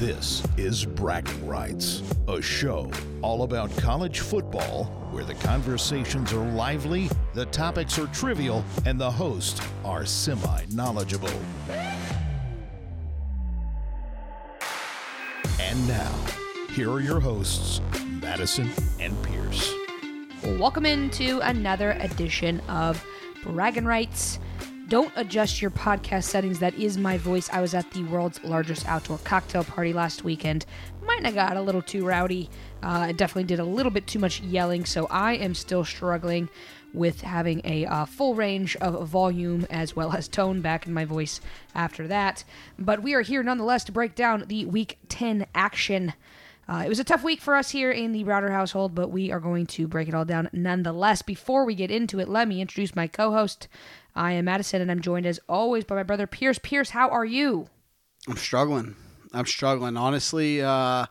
This is Bragging Rights, a show all about college football where the conversations are lively, the topics are trivial, and the hosts are semi knowledgeable. And now, here are your hosts, Madison and Pierce. Welcome into another edition of Bragging Rights. Don't adjust your podcast settings. That is my voice. I was at the world's largest outdoor cocktail party last weekend. Might have got a little too rowdy. Uh, I definitely did a little bit too much yelling, so I am still struggling with having a uh, full range of volume as well as tone back in my voice after that. But we are here nonetheless to break down the Week 10 action. Uh, it was a tough week for us here in the Browder household, but we are going to break it all down nonetheless. Before we get into it, let me introduce my co host. I am Madison, and I'm joined as always by my brother Pierce. Pierce, how are you? I'm struggling. I'm struggling. Honestly, uh,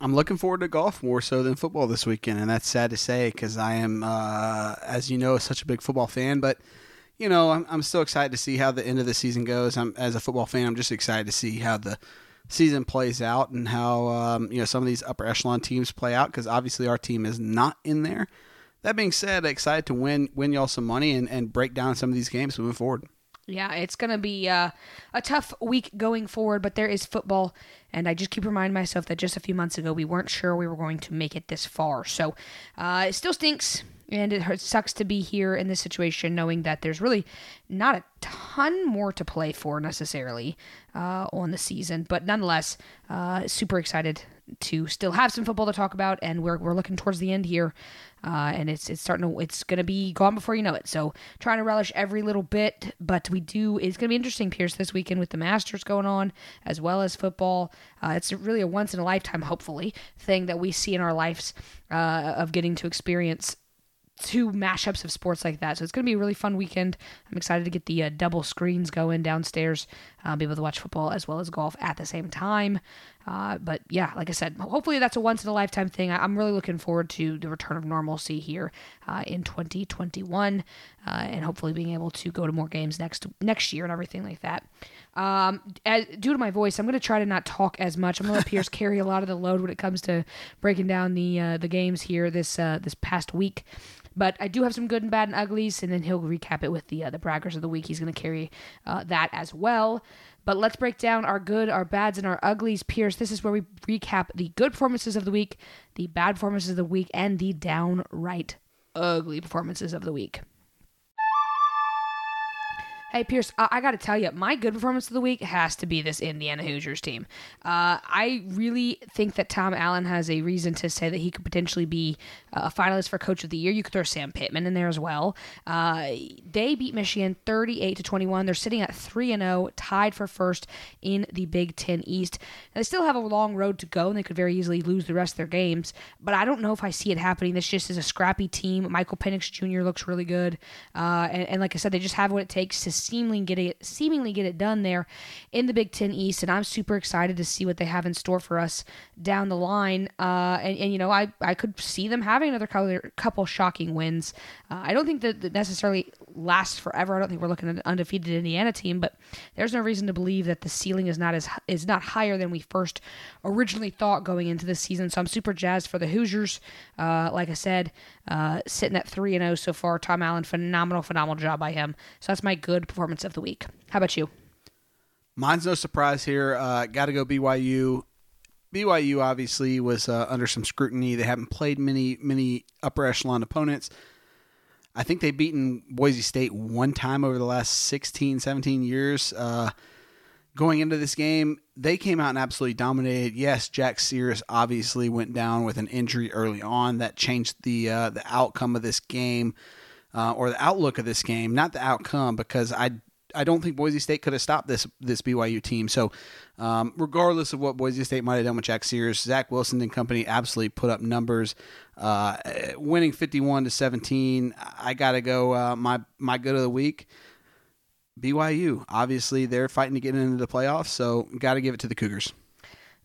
I'm looking forward to golf more so than football this weekend, and that's sad to say because I am, uh, as you know, such a big football fan. But you know, I'm, I'm still excited to see how the end of the season goes. I'm as a football fan, I'm just excited to see how the season plays out and how um, you know some of these upper echelon teams play out because obviously our team is not in there. That being said, excited to win win y'all some money and, and break down some of these games moving forward. Yeah, it's going to be uh, a tough week going forward, but there is football. And I just keep reminding myself that just a few months ago, we weren't sure we were going to make it this far. So uh, it still stinks. And it sucks to be here in this situation, knowing that there's really not a ton more to play for necessarily uh, on the season. But nonetheless, uh, super excited to still have some football to talk about, and we're, we're looking towards the end here, uh, and it's it's starting to it's gonna be gone before you know it. So trying to relish every little bit, but we do it's gonna be interesting, Pierce, this weekend with the Masters going on as well as football. Uh, it's really a once in a lifetime, hopefully, thing that we see in our lives uh, of getting to experience two mashups of sports like that. So it's going to be a really fun weekend. I'm excited to get the uh, double screens going downstairs, uh, be able to watch football as well as golf at the same time. Uh, but yeah, like I said, hopefully that's a once in a lifetime thing. I- am really looking forward to the return of normalcy here uh, in 2021, uh, and hopefully being able to go to more games next next year and everything like that. Um, as, due to my voice, I'm going to try to not talk as much. I'm going to let Pierce carry a lot of the load when it comes to breaking down the uh, the games here this uh, this past week. But I do have some good and bad and uglies, and then he'll recap it with the uh, the braggers of the week. He's going to carry uh, that as well. But let's break down our good, our bads, and our uglies. Pierce, this is where we recap the good performances of the week, the bad performances of the week, and the downright ugly performances of the week. Hey Pierce, I, I got to tell you, my good performance of the week has to be this Indiana Hoosiers team. Uh, I really think that Tom Allen has a reason to say that he could potentially be a finalist for Coach of the Year. You could throw Sam Pittman in there as well. Uh, they beat Michigan 38 to 21. They're sitting at three and 0, tied for first in the Big Ten East. Now, they still have a long road to go, and they could very easily lose the rest of their games. But I don't know if I see it happening. This just is a scrappy team. Michael Penix Jr. looks really good, uh, and, and like I said, they just have what it takes to seemingly get it seemingly get it done there in the Big Ten East, and I'm super excited to see what they have in store for us down the line. Uh, and, and you know, I I could see them having another couple, couple shocking wins. Uh, I don't think that, that necessarily lasts forever. I don't think we're looking at an undefeated Indiana team, but there's no reason to believe that the ceiling is not as is not higher than we first originally thought going into this season. So I'm super jazzed for the Hoosiers. Uh, like I said, uh, sitting at three and zero so far. Tom Allen, phenomenal, phenomenal job by him. So that's my good performance of the week. How about you? Mine's no surprise here. Uh, Got to go BYU. BYU obviously was uh, under some scrutiny. They haven't played many many upper echelon opponents. I think they've beaten Boise State one time over the last 16, 17 years. Uh, going into this game, they came out and absolutely dominated. Yes, Jack Sears obviously went down with an injury early on that changed the uh, the outcome of this game uh, or the outlook of this game, not the outcome, because I I don't think Boise State could have stopped this this BYU team. So, um, regardless of what Boise State might have done with Jack Sears, Zach Wilson and company absolutely put up numbers, uh, winning fifty one to seventeen. I got to go uh, my my good of the week. BYU, obviously, they're fighting to get into the playoffs, so got to give it to the Cougars.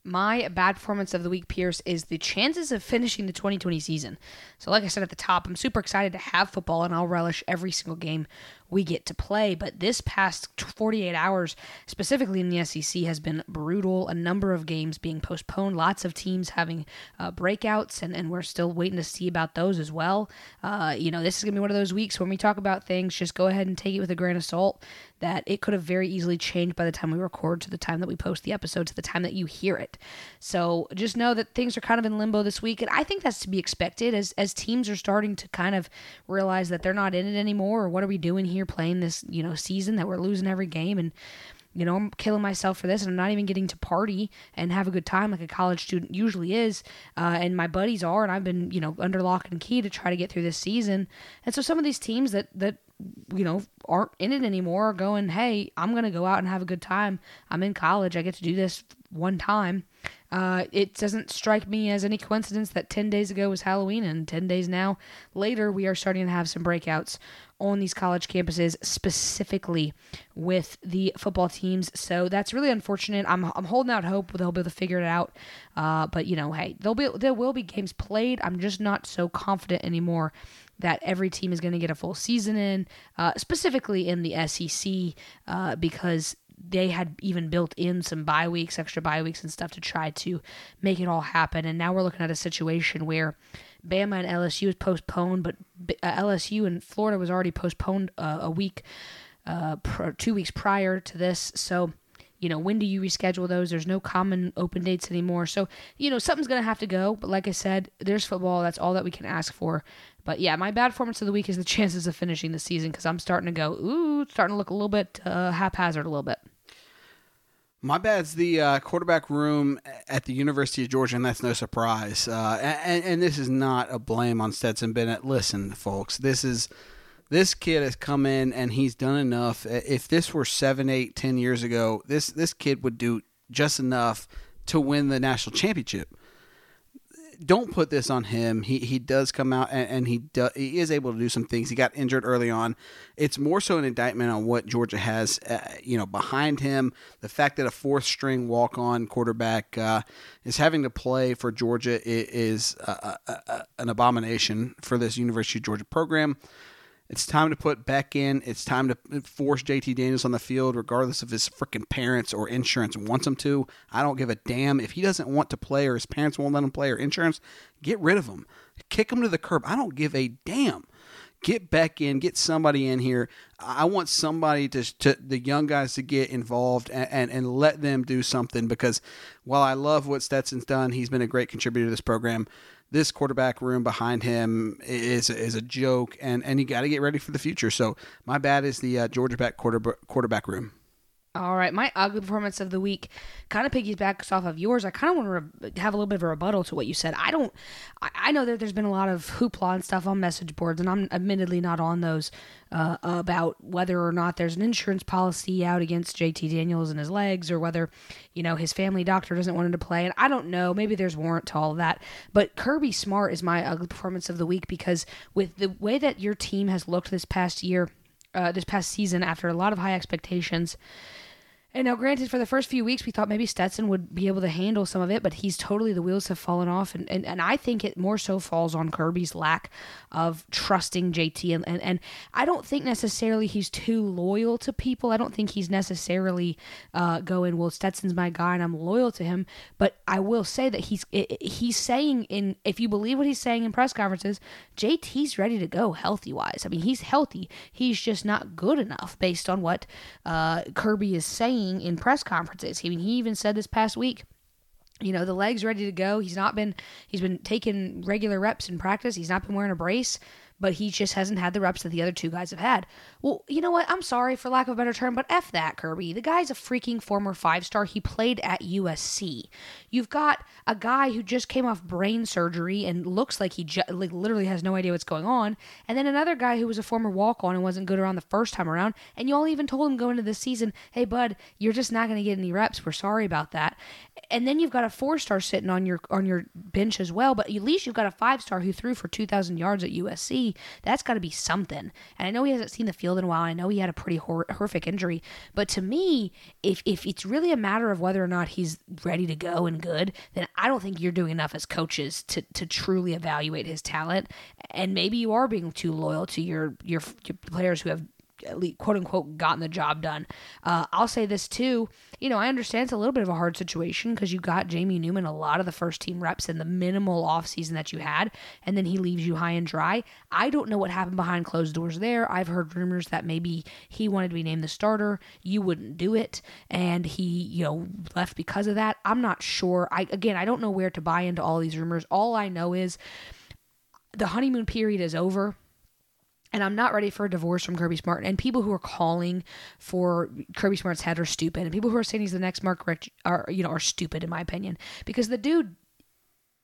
My bad performance of the week, Pierce, is the chances of finishing the 2020 season. So, like I said at the top, I'm super excited to have football, and I'll relish every single game we get to play. But this past 48 hours, specifically in the SEC, has been brutal. A number of games being postponed, lots of teams having uh, breakouts, and, and we're still waiting to see about those as well. Uh, you know, this is going to be one of those weeks when we talk about things, just go ahead and take it with a grain of salt that it could have very easily changed by the time we record to the time that we post the episode to the time that you hear it. So just know that things are kind of in limbo this week, and I think that's to be expected as as teams are starting to kind of realize that they're not in it anymore, or what are we doing here playing this you know season that we're losing every game and you know, I'm killing myself for this, and I'm not even getting to party and have a good time like a college student usually is. Uh, and my buddies are, and I've been, you know, under lock and key to try to get through this season. And so some of these teams that that you know aren't in it anymore going, hey, I'm gonna go out and have a good time. I'm in college. I get to do this one time. Uh, it doesn't strike me as any coincidence that 10 days ago was Halloween and 10 days now later we are starting to have some breakouts on these college campuses specifically with the football teams. So that's really unfortunate. I'm, I'm holding out hope they'll be able to figure it out. Uh, but you know, hey, there'll be there will be games played. I'm just not so confident anymore that every team is going to get a full season in, uh, specifically in the SEC, uh, because they had even built in some bye weeks, extra bye weeks, and stuff to try to make it all happen. And now we're looking at a situation where Bama and LSU is postponed, but uh, LSU and Florida was already postponed uh, a week, uh, pr- two weeks prior to this. So, you know, when do you reschedule those? There's no common open dates anymore. So, you know, something's going to have to go. But like I said, there's football. That's all that we can ask for. But yeah, my bad performance of the week is the chances of finishing the season because I'm starting to go, ooh, starting to look a little bit uh, haphazard a little bit. My bad's the uh, quarterback room at the University of Georgia, and that's no surprise. Uh, and, and, this is not a blame on Stetson Bennett. Listen, folks, this is this kid has come in and he's done enough. If this were seven, eight, ten years ago, this this kid would do just enough to win the national championship don't put this on him. He he does come out and, and he do, he is able to do some things. He got injured early on. It's more so an indictment on what Georgia has, uh, you know, behind him. The fact that a fourth string walk on quarterback uh, is having to play for Georgia is, an abomination for this University of Georgia program. It's time to put Beck in. It's time to force JT Daniels on the field, regardless of his freaking parents or insurance wants him to. I don't give a damn. If he doesn't want to play or his parents won't let him play or insurance, get rid of him. Kick him to the curb. I don't give a damn. Get Beck in, get somebody in here. I want somebody to, to the young guys to get involved and, and, and let them do something because while I love what Stetson's done, he's been a great contributor to this program this quarterback room behind him is is a joke, and and you got to get ready for the future. So my bad is the uh, Georgia back quarter, quarterback room. All right, my ugly performance of the week kind of piggybacks off of yours. I kind of want to re- have a little bit of a rebuttal to what you said. I don't, I, I, know that there's been a lot of hoopla and stuff on message boards, and I'm admittedly not on those uh, about whether or not there's an insurance policy out against JT Daniels and his legs, or whether, you know, his family doctor doesn't want him to play. And I don't know. Maybe there's warrant to all that. But Kirby Smart is my ugly performance of the week because with the way that your team has looked this past year, uh, this past season, after a lot of high expectations and now, granted, for the first few weeks, we thought maybe Stetson would be able to handle some of it, but he's totally, the wheels have fallen off. And, and, and I think it more so falls on Kirby's lack of trusting JT. And, and, and I don't think necessarily he's too loyal to people. I don't think he's necessarily uh, going, well, Stetson's my guy and I'm loyal to him. But I will say that he's he's saying, in if you believe what he's saying in press conferences, JT's ready to go healthy wise. I mean, he's healthy. He's just not good enough based on what uh, Kirby is saying saying in press conferences. I mean, he even said this past week you know the leg's ready to go. He's not been he's been taking regular reps in practice. He's not been wearing a brace but he just hasn't had the reps that the other two guys have had. Well, you know what? I'm sorry for lack of a better term, but F that, Kirby. The guy's a freaking former five star. He played at USC. You've got a guy who just came off brain surgery and looks like he ju- like literally has no idea what's going on. And then another guy who was a former walk on and wasn't good around the first time around. And you all even told him going into this season, hey, bud, you're just not going to get any reps. We're sorry about that. And then you've got a four star sitting on your on your bench as well, but at least you've got a five star who threw for 2,000 yards at USC that's got to be something. And I know he hasn't seen the field in a while. I know he had a pretty hor- horrific injury, but to me, if if it's really a matter of whether or not he's ready to go and good, then I don't think you're doing enough as coaches to to truly evaluate his talent. And maybe you are being too loyal to your your, your players who have quote unquote gotten the job done. Uh, I'll say this too. You know, I understand it's a little bit of a hard situation because you got Jamie Newman a lot of the first team reps in the minimal offseason that you had, and then he leaves you high and dry. I don't know what happened behind closed doors there. I've heard rumors that maybe he wanted to be named the starter. You wouldn't do it, and he, you know, left because of that. I'm not sure. I again, I don't know where to buy into all these rumors. All I know is the honeymoon period is over and I'm not ready for a divorce from Kirby Smart. And people who are calling for Kirby Smart's head are stupid. And people who are saying he's the next Mark Richt are, you know, are stupid in my opinion. Because the dude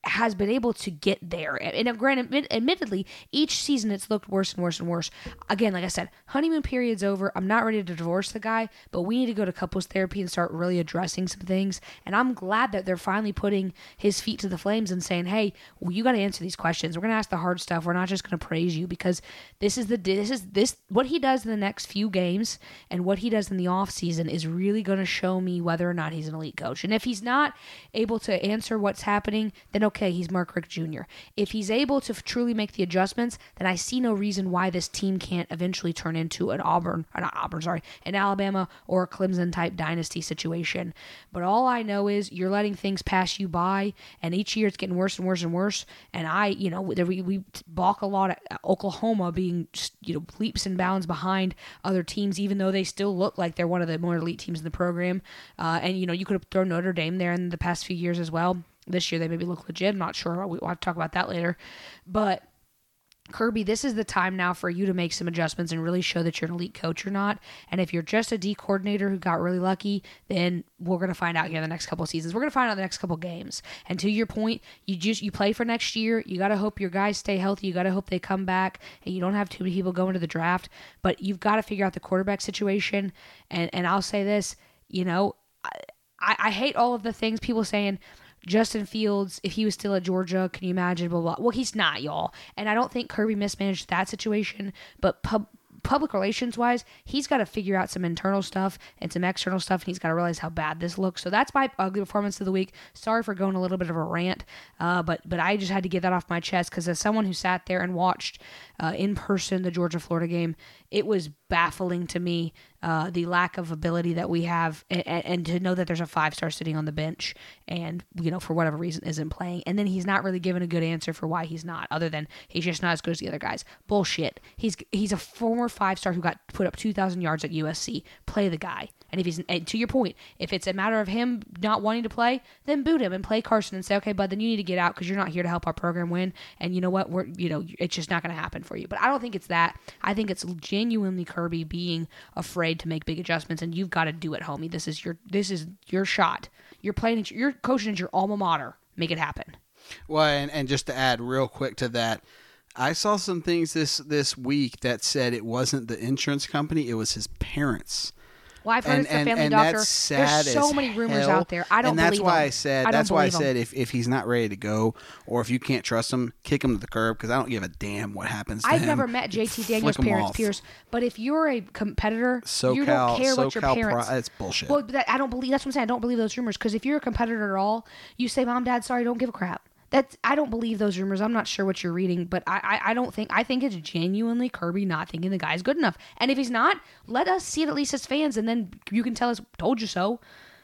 has been able to get there. And uh, granted, admittedly, each season it's looked worse and worse and worse. Again, like I said, honeymoon period's over. I'm not ready to divorce the guy, but we need to go to couples therapy and start really addressing some things. And I'm glad that they're finally putting his feet to the flames and saying, "Hey, well, you got to answer these questions. We're going to ask the hard stuff. We're not just going to praise you because this is the this is this what he does in the next few games and what he does in the off season is really going to show me whether or not he's an elite coach. And if he's not able to answer what's happening, then okay okay, he's Mark Richt Jr. If he's able to truly make the adjustments, then I see no reason why this team can't eventually turn into an Auburn, or not Auburn, sorry, an Alabama or a Clemson type dynasty situation. But all I know is you're letting things pass you by, and each year it's getting worse and worse and worse. And I, you know, we, we balk a lot at Oklahoma being, you know, leaps and bounds behind other teams, even though they still look like they're one of the more elite teams in the program. Uh, and, you know, you could have thrown Notre Dame there in the past few years as well. This year they maybe look legit. I'm not sure. We'll have to talk about that later. But Kirby, this is the time now for you to make some adjustments and really show that you're an elite coach or not. And if you're just a D coordinator who got really lucky, then we're going to find out here the next couple seasons. We're going to find out the next couple games. And to your point, you just you play for next year. You got to hope your guys stay healthy. You got to hope they come back, and you don't have too many people going to the draft. But you've got to figure out the quarterback situation. And and I'll say this, you know, I, I hate all of the things people saying Justin Fields, if he was still at Georgia, can you imagine? Blah, blah. Well, he's not, y'all. And I don't think Kirby mismanaged that situation, but pub- public relations wise, he's got to figure out some internal stuff and some external stuff, and he's got to realize how bad this looks. So that's my ugly performance of the week. Sorry for going a little bit of a rant, uh, but but I just had to get that off my chest because as someone who sat there and watched uh, in person the Georgia Florida game, it was baffling to me uh, the lack of ability that we have, and, and to know that there's a five star sitting on the bench, and you know for whatever reason isn't playing, and then he's not really given a good answer for why he's not, other than he's just not as good as the other guys. Bullshit. He's he's a former five star who got put up two thousand yards at USC. Play the guy. And if he's and to your point, if it's a matter of him not wanting to play, then boot him and play Carson and say, okay, bud, then you need to get out because you're not here to help our program win. And you know what? We're you know it's just not going to happen for you. But I don't think it's that. I think it's genuinely Kirby being afraid to make big adjustments, and you've got to do it, homie. This is your this is your shot. You're playing. You're coaching at your alma mater. Make it happen. Well, and, and just to add real quick to that, I saw some things this this week that said it wasn't the insurance company; it was his parents well, I've heard and, it's the family and doctor. There's so many rumors hell. out there. I don't and that's believe why them. I said I that's why I said if, if he's not ready to go or if you can't trust him, kick him to the curb because I don't give a damn what happens. to I've him. never met JT Daniels' parents, off. Pierce, but if you're a competitor, SoCal, you don't care what your parents. Pro, it's bullshit. Well, that, I don't believe. That's what I'm saying. I don't believe those rumors because if you're a competitor at all, you say, "Mom, Dad, sorry, don't give a crap." That's I don't believe those rumors. I'm not sure what you're reading, but I, I, I don't think I think it's genuinely Kirby not thinking the guy's good enough. And if he's not, let us see it at least as fans, and then you can tell us, "Told you so."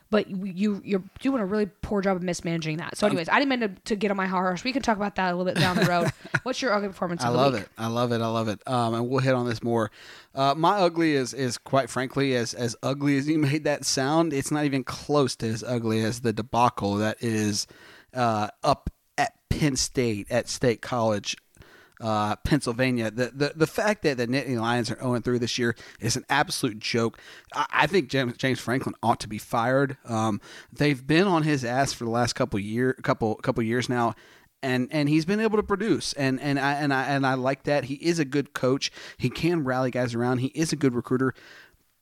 But you you're doing a really poor job of mismanaging that. So, anyways, I didn't mean to, to get on my horse. We can talk about that a little bit down the road. What's your ugly performance? I love week? it. I love it. I love it. Um, and we'll hit on this more. Uh, my ugly is is quite frankly as as ugly as you made that sound. It's not even close to as ugly as the debacle that is uh, up Penn State at State College, uh, Pennsylvania. The, the the fact that the Nittany Lions are 0 3 this year is an absolute joke. I, I think James, James, Franklin ought to be fired. Um, they've been on his ass for the last couple year couple couple years now. And, and he's been able to produce and, and I and I and I like that he is a good coach he can rally guys around he is a good recruiter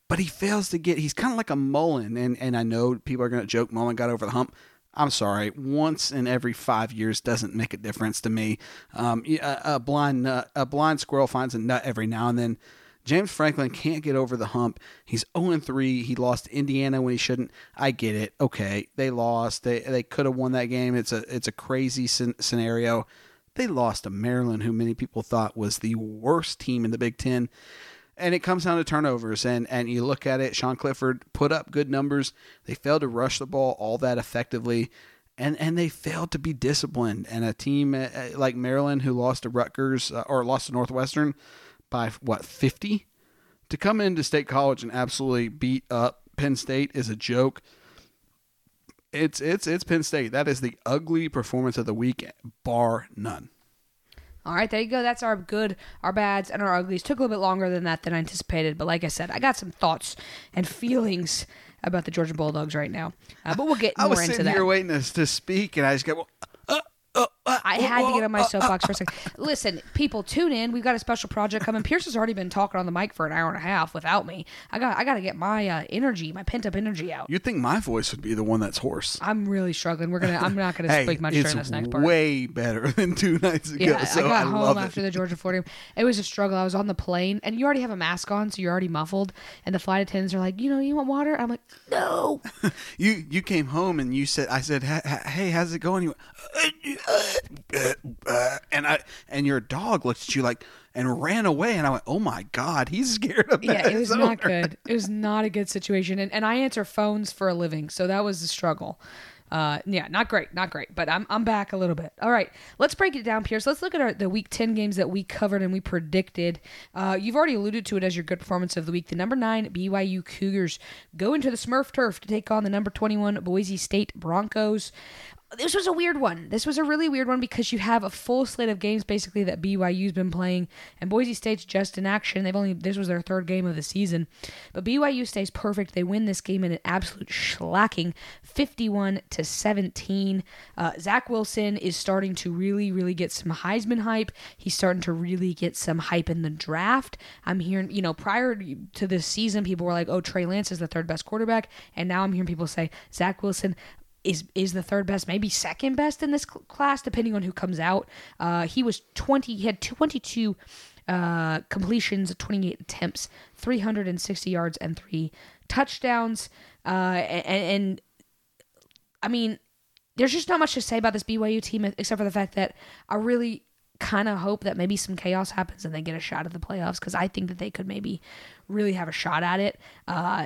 but he fails to get he's kind of like a Mullen and and I know people are going to joke Mullen got over the hump I'm sorry, once in every five years doesn't make a difference to me. Um, a, a, blind nut, a blind squirrel finds a nut every now and then. James Franklin can't get over the hump. He's 0 3. He lost Indiana when he shouldn't. I get it. Okay, they lost. They they could have won that game. It's a it's a crazy scenario. They lost to Maryland, who many people thought was the worst team in the Big Ten. And it comes down to turnovers. And and you look at it, Sean Clifford put up good numbers. They failed to rush the ball all that effectively. And, and they failed to be disciplined. And a team uh, uh, like Maryland, who lost to Rutgers uh, or lost to Northwestern by what fifty, to come into State College and absolutely beat up Penn State is a joke. It's it's it's Penn State. That is the ugly performance of the week, bar none. All right, there you go. That's our good, our bads, and our uglies. Took a little bit longer than that than I anticipated, but like I said, I got some thoughts and feelings about the Georgia Bulldogs right now. Uh, but we'll get I more was into sitting that. here waiting to, to speak, and I just got. Well, I had to get on my uh, uh, soapbox for a second. Listen, people, tune in. We've got a special project coming. Pierce has already been talking on the mic for an hour and a half without me. I got, I got to get my uh, energy, my pent up energy out. You'd think my voice would be the one that's hoarse. I'm really struggling. We're gonna. I'm not gonna Hey, speak much during this next part. way better than two nights ago. Yeah, so I got I home after it. the Georgia Florida game. It was a struggle. I was on the plane, and you already have a mask on, so you're already muffled. And the flight attendants are like, "You know, you want water?" I'm like, "No." You you came home and you said, I said, "Ha- ha- hey, how's it going? You went, "Uh, uh, uh," and I and your dog looked at you like and ran away, and I went, oh my god, he's scared of me. yeah, it was It's not good. It was not a good situation, and and I answer phones for a living, so that was the struggle. Uh, yeah, not great, not great, but I'm I'm back a little bit. All right, let's break it down, Pierce. Let's look at our the Week Ten games that we covered and we predicted. Uh, you've already alluded to it as your good performance of the week. The number nine BYU Cougars go into the Smurf turf to take on the number twenty one Boise State Broncos this was a weird one. This was a really weird one because you have a full slate of games basically that BYU's been playing, and Boise State's just in action. They've only this was their third game of the season, but BYU stays perfect. They win this game in an absolute slacking, fifty-one to seventeen. Uh, Zach Wilson is starting to really, really get some Heisman hype. He's starting to really get some hype in the draft. I'm hearing, you know, prior to this season, people were like, "Oh, Trey Lance is the third best quarterback," and now I'm hearing people say Zach Wilson is is the third best, maybe second best in this cl- class, depending on who comes out. Uh, he was twenty. He had twenty two uh, completions, twenty eight attempts, three hundred and sixty yards, and three touchdowns. Uh, and, and I mean, there's just not much to say about this BYU team except for the fact that I really kind of hope that maybe some chaos happens and they get a shot at the playoffs because I think that they could maybe really have a shot at it. Uh,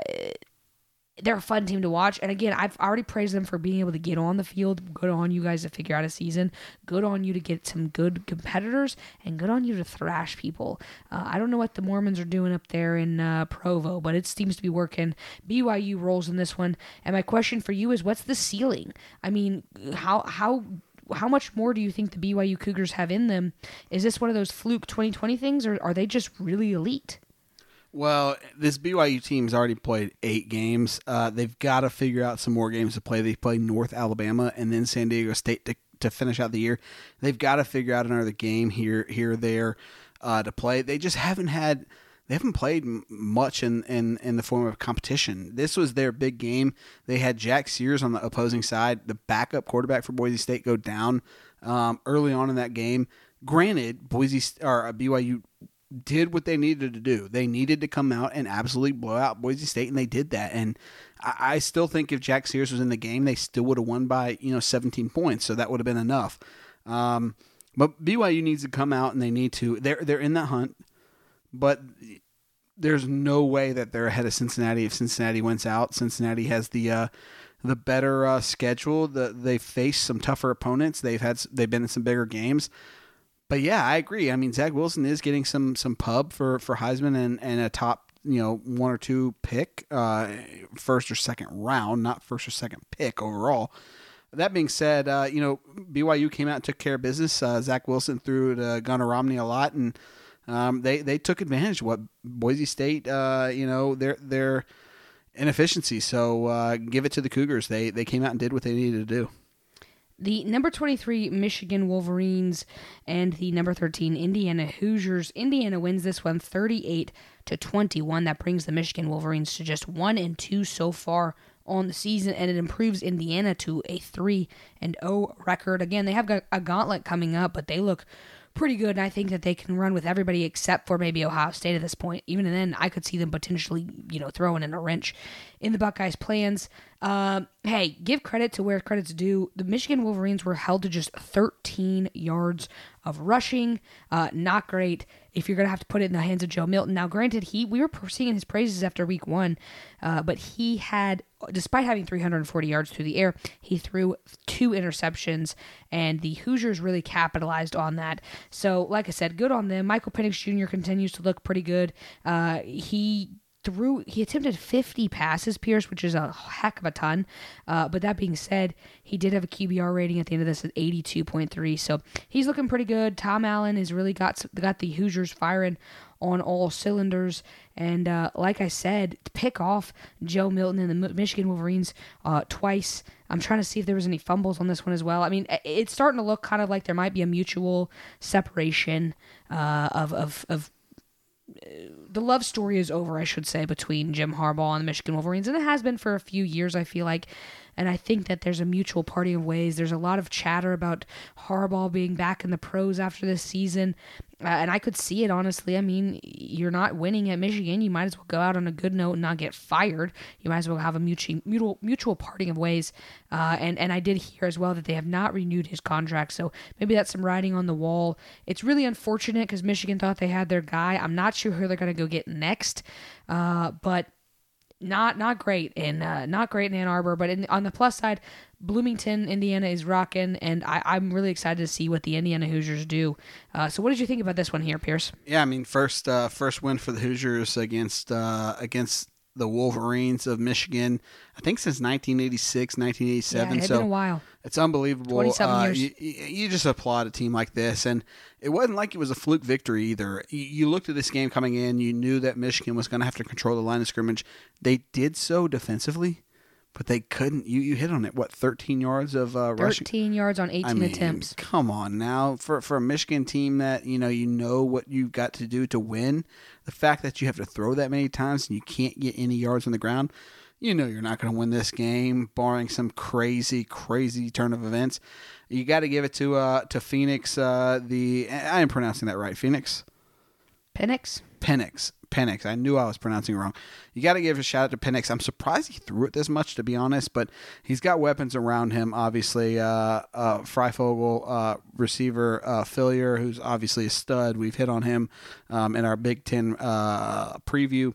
they're a fun team to watch. And again, I've already praised them for being able to get on the field. Good on you guys to figure out a season. Good on you to get some good competitors, and good on you to thrash people. Uh, I don't know what the Mormons are doing up there in uh, Provo, but it seems to be working. BYU rolls in this one. And my question for you is, what's the ceiling? I mean, how how how much more do you think the BYU Cougars have in them? Is this one of those fluke 2020 things, or are they just really elite? Well, this BYU team's already played eight games. Uh, they've got to figure out some more games to play. They play North Alabama and then San Diego State to, to finish out the year. They've got to figure out another game here, here, there uh, to play. They just haven't had. They haven't played much in, in, in the form of competition. This was their big game. They had Jack Sears on the opposing side, the backup quarterback for Boise State, go down um, early on in that game. Granted, Boise or uh, BYU did what they needed to do. They needed to come out and absolutely blow out Boise State, and they did that. And I, I still think if Jack Sears was in the game, they still would have won by you know 17 points. So that would have been enough. Um, but BYU needs to come out, and they need to. They're they're in that hunt, but there's no way that they're ahead of Cincinnati if Cincinnati wins out. Cincinnati has the uh, the better uh, schedule. The, they face some tougher opponents. They've had they've been in some bigger games. But yeah, I agree. I mean, Zach Wilson is getting some some pub for for Heisman and and a top you know one or two pick, uh, first or second round, not first or second pick overall. That being said, uh, you know BYU came out and took care of business. Uh, Zach Wilson threw to Gunnar Romney a lot, and um, they they took advantage of what Boise State, uh, you know, their their inefficiency. So uh, give it to the Cougars. They they came out and did what they needed to do. The number 23 Michigan Wolverines and the number 13 Indiana Hoosiers. Indiana wins this one 38 to 21. That brings the Michigan Wolverines to just 1 and 2 so far on the season and it improves Indiana to a 3 and 0 record. Again, they have a gauntlet coming up, but they look pretty good. And I think that they can run with everybody except for maybe Ohio State at this point. Even then, I could see them potentially, you know, throwing in a wrench in the Buckeyes' plans. Um, hey, give credit to where credit's due. The Michigan Wolverines were held to just 13 yards of rushing. Uh, not great if you're going to have to put it in the hands of Joe Milton. Now, granted, he we were singing his praises after week one, uh, but he had, despite having 340 yards through the air, he threw two interceptions, and the Hoosiers really capitalized on that. So, like I said, good on them. Michael Penix Jr. continues to look pretty good. Uh, he threw he attempted 50 passes pierce which is a heck of a ton. Uh, but that being said he did have a qbr rating at the end of this at 82.3 so he's looking pretty good. Tom allen has really got got the hoosiers firing on all cylinders. And uh, like i said pick off joe milton and the michigan wolverines uh, twice. I'm trying to see if there was any fumbles on this one as well. I mean it's starting to look kind of like there might be a mutual separation uh, of, of, of the love story is over, I should say, between Jim Harbaugh and the Michigan Wolverines, and it has been for a few years. I feel like, and I think that there's a mutual parting of ways. There's a lot of chatter about Harbaugh being back in the pros after this season, uh, and I could see it honestly. I mean, you're not winning at Michigan. You might as well go out on a good note and not get fired. You might as well have a mutual mutual, mutual parting of ways. Uh, and and I did hear as well that they have not renewed his contract, so maybe that's some writing on the wall. It's really unfortunate because Michigan thought they had their guy. I'm not sure who they're going to go get next, uh, but not not great in uh, not great in Ann Arbor, but in, on the plus side, Bloomington, Indiana is rocking, and I, I'm really excited to see what the Indiana Hoosiers do. Uh, so, what did you think about this one here, Pierce? Yeah, I mean, first uh, first win for the Hoosiers against uh, against the Wolverines of Michigan. I think since 1986, 1987. Yeah, so been a while. It's unbelievable. 27 uh, years. You, you, just applaud a team like this, and it wasn't like it was a fluke victory either. You, you looked at this game coming in, you knew that Michigan was going to have to control the line of scrimmage. They did so defensively but they couldn't. You you hit on it. What thirteen yards of uh, rushing? Thirteen yards on eighteen I mean, attempts. Come on now, for for a Michigan team that you know you know what you've got to do to win. The fact that you have to throw that many times and you can't get any yards on the ground, you know you're not going to win this game, barring some crazy crazy turn of events. You got to give it to uh to Phoenix. Uh, the I am pronouncing that right, Phoenix. Penix. Penix. Penix. I knew I was pronouncing it wrong. You got to give a shout out to Penix. I'm surprised he threw it this much, to be honest, but he's got weapons around him. Obviously, uh, uh, Fryfogle, uh, receiver uh, Philyor, who's obviously a stud. We've hit on him um, in our Big Ten uh, preview.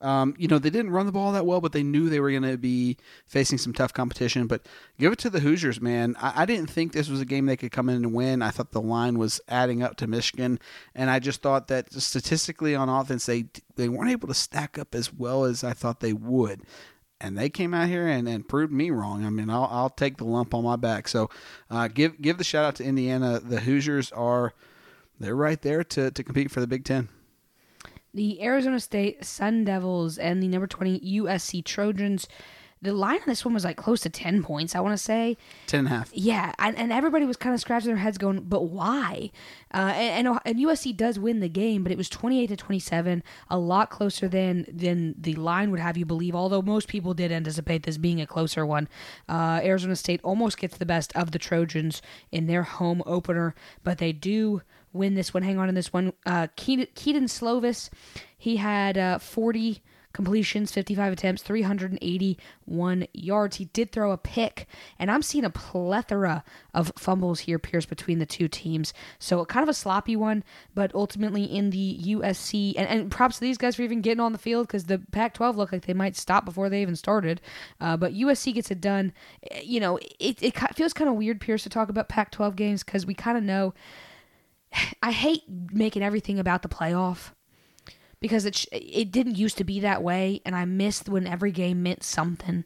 Um, you know, they didn't run the ball that well, but they knew they were going to be facing some tough competition. But give it to the Hoosiers, man. I, I, didn't think this was a game they could come in and win. I thought the line was adding up to Michigan, and I just thought that statistically on offense, they they weren't able to stack up as well as I thought they would. And they came out here and, and proved me wrong. I mean, I'll, I'll take the lump on my back. So, uh, give give the shout out to Indiana. The Hoosiers are they're right there to, to compete for the Big Ten the Arizona State Sun Devils and the number 20 USC Trojans. The line on this one was like close to 10 points, I want to say. 10 and a half. Yeah, and, and everybody was kind of scratching their heads going, but why? Uh, and, and, and USC does win the game, but it was 28 to 27, a lot closer than than the line would have you believe, although most people did anticipate this being a closer one. Uh, Arizona State almost gets the best of the Trojans in their home opener, but they do win this one. Hang on in this one. Uh, Kedon, Slovis, he had uh, 40 completions, 55 attempts, 381 yards. He did throw a pick, and I'm seeing a plethora of fumbles here, Pierce, between the two teams. So kind of a sloppy one, but ultimately in the USC, and, and props to these guys for even getting on the field because the Pac 12 looked like they might stop before they even started. Uh, but USC gets it done. You know, it, it feels kind of weird, Pierce, to talk about Pac 12 games because we kind of know I hate making everything about the playoff because it it didn't used to be that way, and I missed when every game meant something.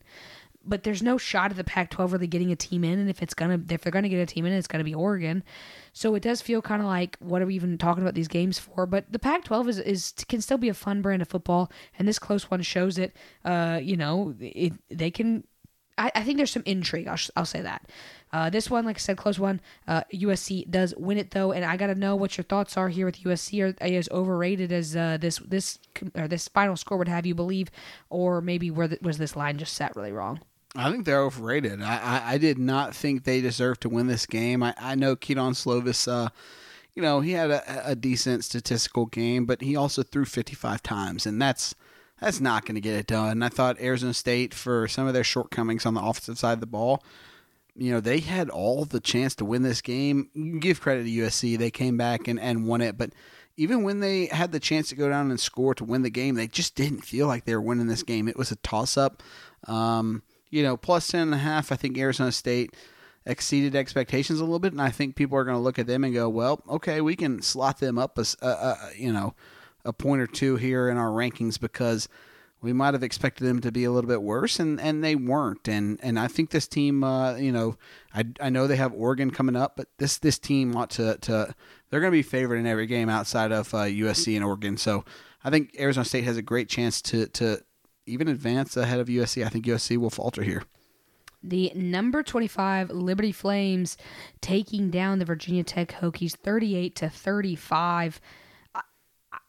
But there's no shot of the Pac-12 really getting a team in, and if it's gonna if they're gonna get a team in, it's gonna be Oregon. So it does feel kind of like what are we even talking about these games for? But the Pac-12 is, is can still be a fun brand of football, and this close one shows it. Uh, you know, it, they can I, I, think there's some intrigue. I'll, I'll say that. Uh, this one, like I said, close one. Uh, USC does win it though, and I got to know what your thoughts are here with USC. Are, are as overrated as uh, this this or this final score would have you believe, or maybe where was this line just set really wrong? I think they're overrated. I, I, I did not think they deserved to win this game. I, I know Kedon Slovis uh, you know, he had a, a decent statistical game, but he also threw 55 times, and that's that's not going to get it done. I thought Arizona State, for some of their shortcomings on the offensive side of the ball, you know, they had all the chance to win this game. Give credit to USC; they came back and, and won it, but even when they had the chance to go down and score to win the game, they just didn't feel like they were winning this game. It was a toss up. Um, you know, plus 10 and a half, I think Arizona State exceeded expectations a little bit, and I think people are going to look at them and go, well, okay, we can slot them up as, you know, a point or two here in our rankings because we might have expected them to be a little bit worse, and, and they weren't. And and I think this team, uh, you know, I, I know they have Oregon coming up, but this this team ought to to they're going to be favored in every game outside of uh, USC and Oregon. So I think Arizona State has a great chance to to even advance ahead of USC. I think USC will falter here. The number 25 Liberty Flames taking down the Virginia Tech Hokies 38 to 35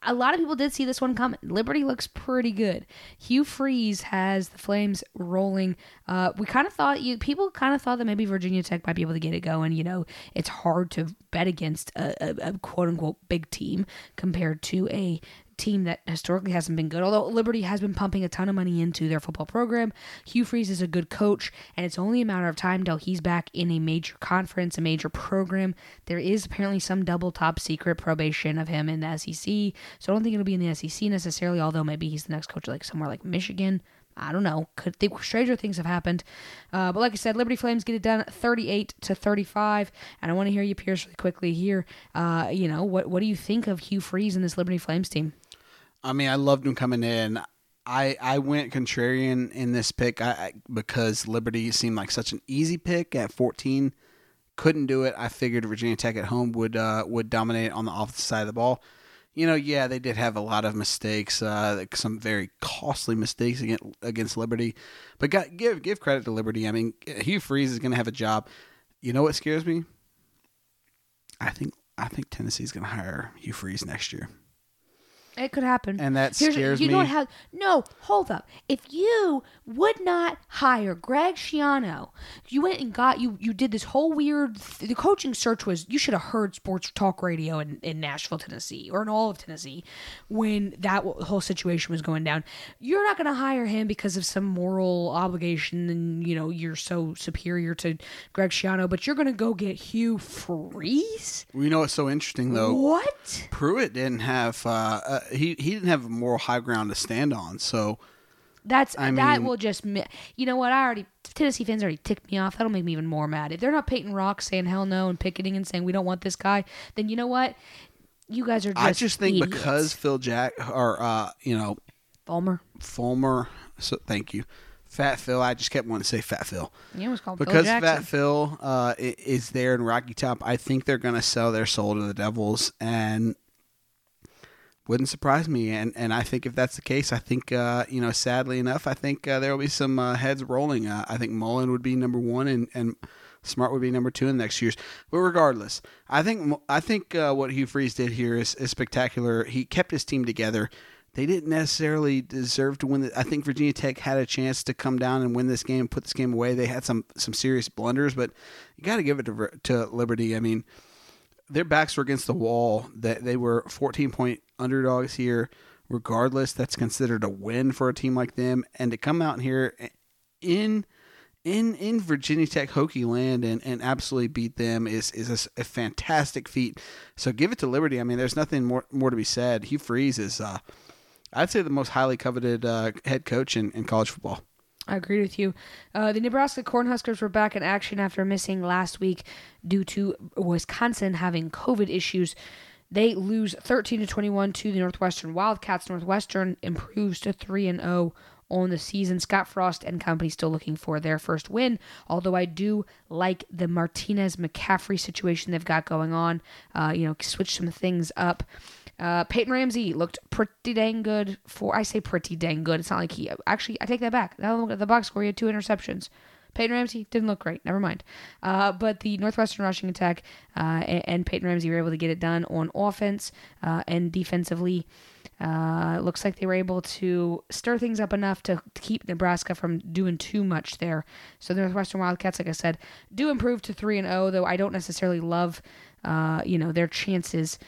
a lot of people did see this one coming. Liberty looks pretty good. Hugh Freeze has the Flames rolling. Uh, we kind of thought you people kind of thought that maybe Virginia Tech might be able to get it going. You know, it's hard to bet against a, a, a quote unquote big team compared to a team that historically hasn't been good. Although Liberty has been pumping a ton of money into their football program, Hugh Freeze is a good coach, and it's only a matter of time till he's back in a major conference, a major program. There is apparently some double top secret probation of him in the SEC, so I don't think it'll be in the SEC necessarily. Although maybe he's the next coach, like somewhere like Michigan. I don't know. Could think stranger things have happened, uh, but like I said, Liberty Flames get it done, thirty-eight to thirty-five. And I want to hear you, Pierce, really quickly here. Uh, you know, what what do you think of Hugh Freeze and this Liberty Flames team? I mean, I loved him coming in. I I went contrarian in this pick I, because Liberty seemed like such an easy pick at 14. Couldn't do it. I figured Virginia Tech at home would uh, would dominate on the offensive side of the ball. You know, yeah, they did have a lot of mistakes, uh, some very costly mistakes against, against Liberty. But got, give give credit to Liberty. I mean, Hugh Freeze is going to have a job. You know what scares me? I think I think Tennessee's going to hire Hugh Freeze next year. It could happen. And that Here's- scares you me. know what? How, no, hold up. If you would not hire Greg Schiano, you went and got you. You did this whole weird. The coaching search was. You should have heard sports talk radio in, in Nashville, Tennessee, or in all of Tennessee, when that w- whole situation was going down. You're not going to hire him because of some moral obligation, and you know you're so superior to Greg Schiano, but you're going to go get Hugh Freeze. You know what's so interesting though? What? Pruitt didn't have uh, uh, he he didn't have a moral high ground to stand on. So That's I that mean- will just you know what I already Tennessee fans already ticked me off. That'll make me even more mad. If they're not Peyton Rock saying hell no and picketing and saying we don't want this guy, then you know what? You guys are just I just think idiots. because Phil Jack or uh, you know Fulmer, Fulmer. So thank you, Fat Phil. I just kept wanting to say Fat Phil yeah, it was called because Jackson. Fat Phil uh, is there in Rocky Top. I think they're going to sell their soul to the Devils, and wouldn't surprise me. And and I think if that's the case, I think uh, you know, sadly enough, I think uh, there will be some uh, heads rolling. Uh, I think Mullen would be number one, and and Smart would be number two in the next years. But regardless, I think I think uh, what Hugh Freeze did here is, is spectacular. He kept his team together. They didn't necessarily deserve to win. The, I think Virginia Tech had a chance to come down and win this game, put this game away. They had some some serious blunders, but you got to give it to, to Liberty. I mean, their backs were against the wall. That they were 14 point underdogs here. Regardless, that's considered a win for a team like them. And to come out here in in in Virginia Tech Hokie land and, and absolutely beat them is is a a, fantastic feat. So give it to Liberty. I mean, there's nothing more more to be said. Hugh Freeze is, uh, I'd say, the most highly coveted uh, head coach in, in college football. I agree with you. Uh, the Nebraska Cornhuskers were back in action after missing last week due to Wisconsin having COVID issues. They lose 13 to 21 to the Northwestern Wildcats. Northwestern improves to 3 and 0 on the season. Scott Frost and company still looking for their first win. Although I do like the Martinez McCaffrey situation they've got going on. Uh, you know, switch some things up. Uh, Peyton Ramsey looked pretty dang good for. I say pretty dang good. It's not like he actually. I take that back. Now look at the box score. He had two interceptions. Peyton Ramsey didn't look great. Never mind. Uh, but the Northwestern rushing attack uh, and, Peyton Ramsey were able to get it done on offense uh, and defensively. Uh, it looks like they were able to stir things up enough to, keep Nebraska from doing too much there. So the Northwestern Wildcats, like I said, do improve to three and zero. Though I don't necessarily love uh, you know, their chances.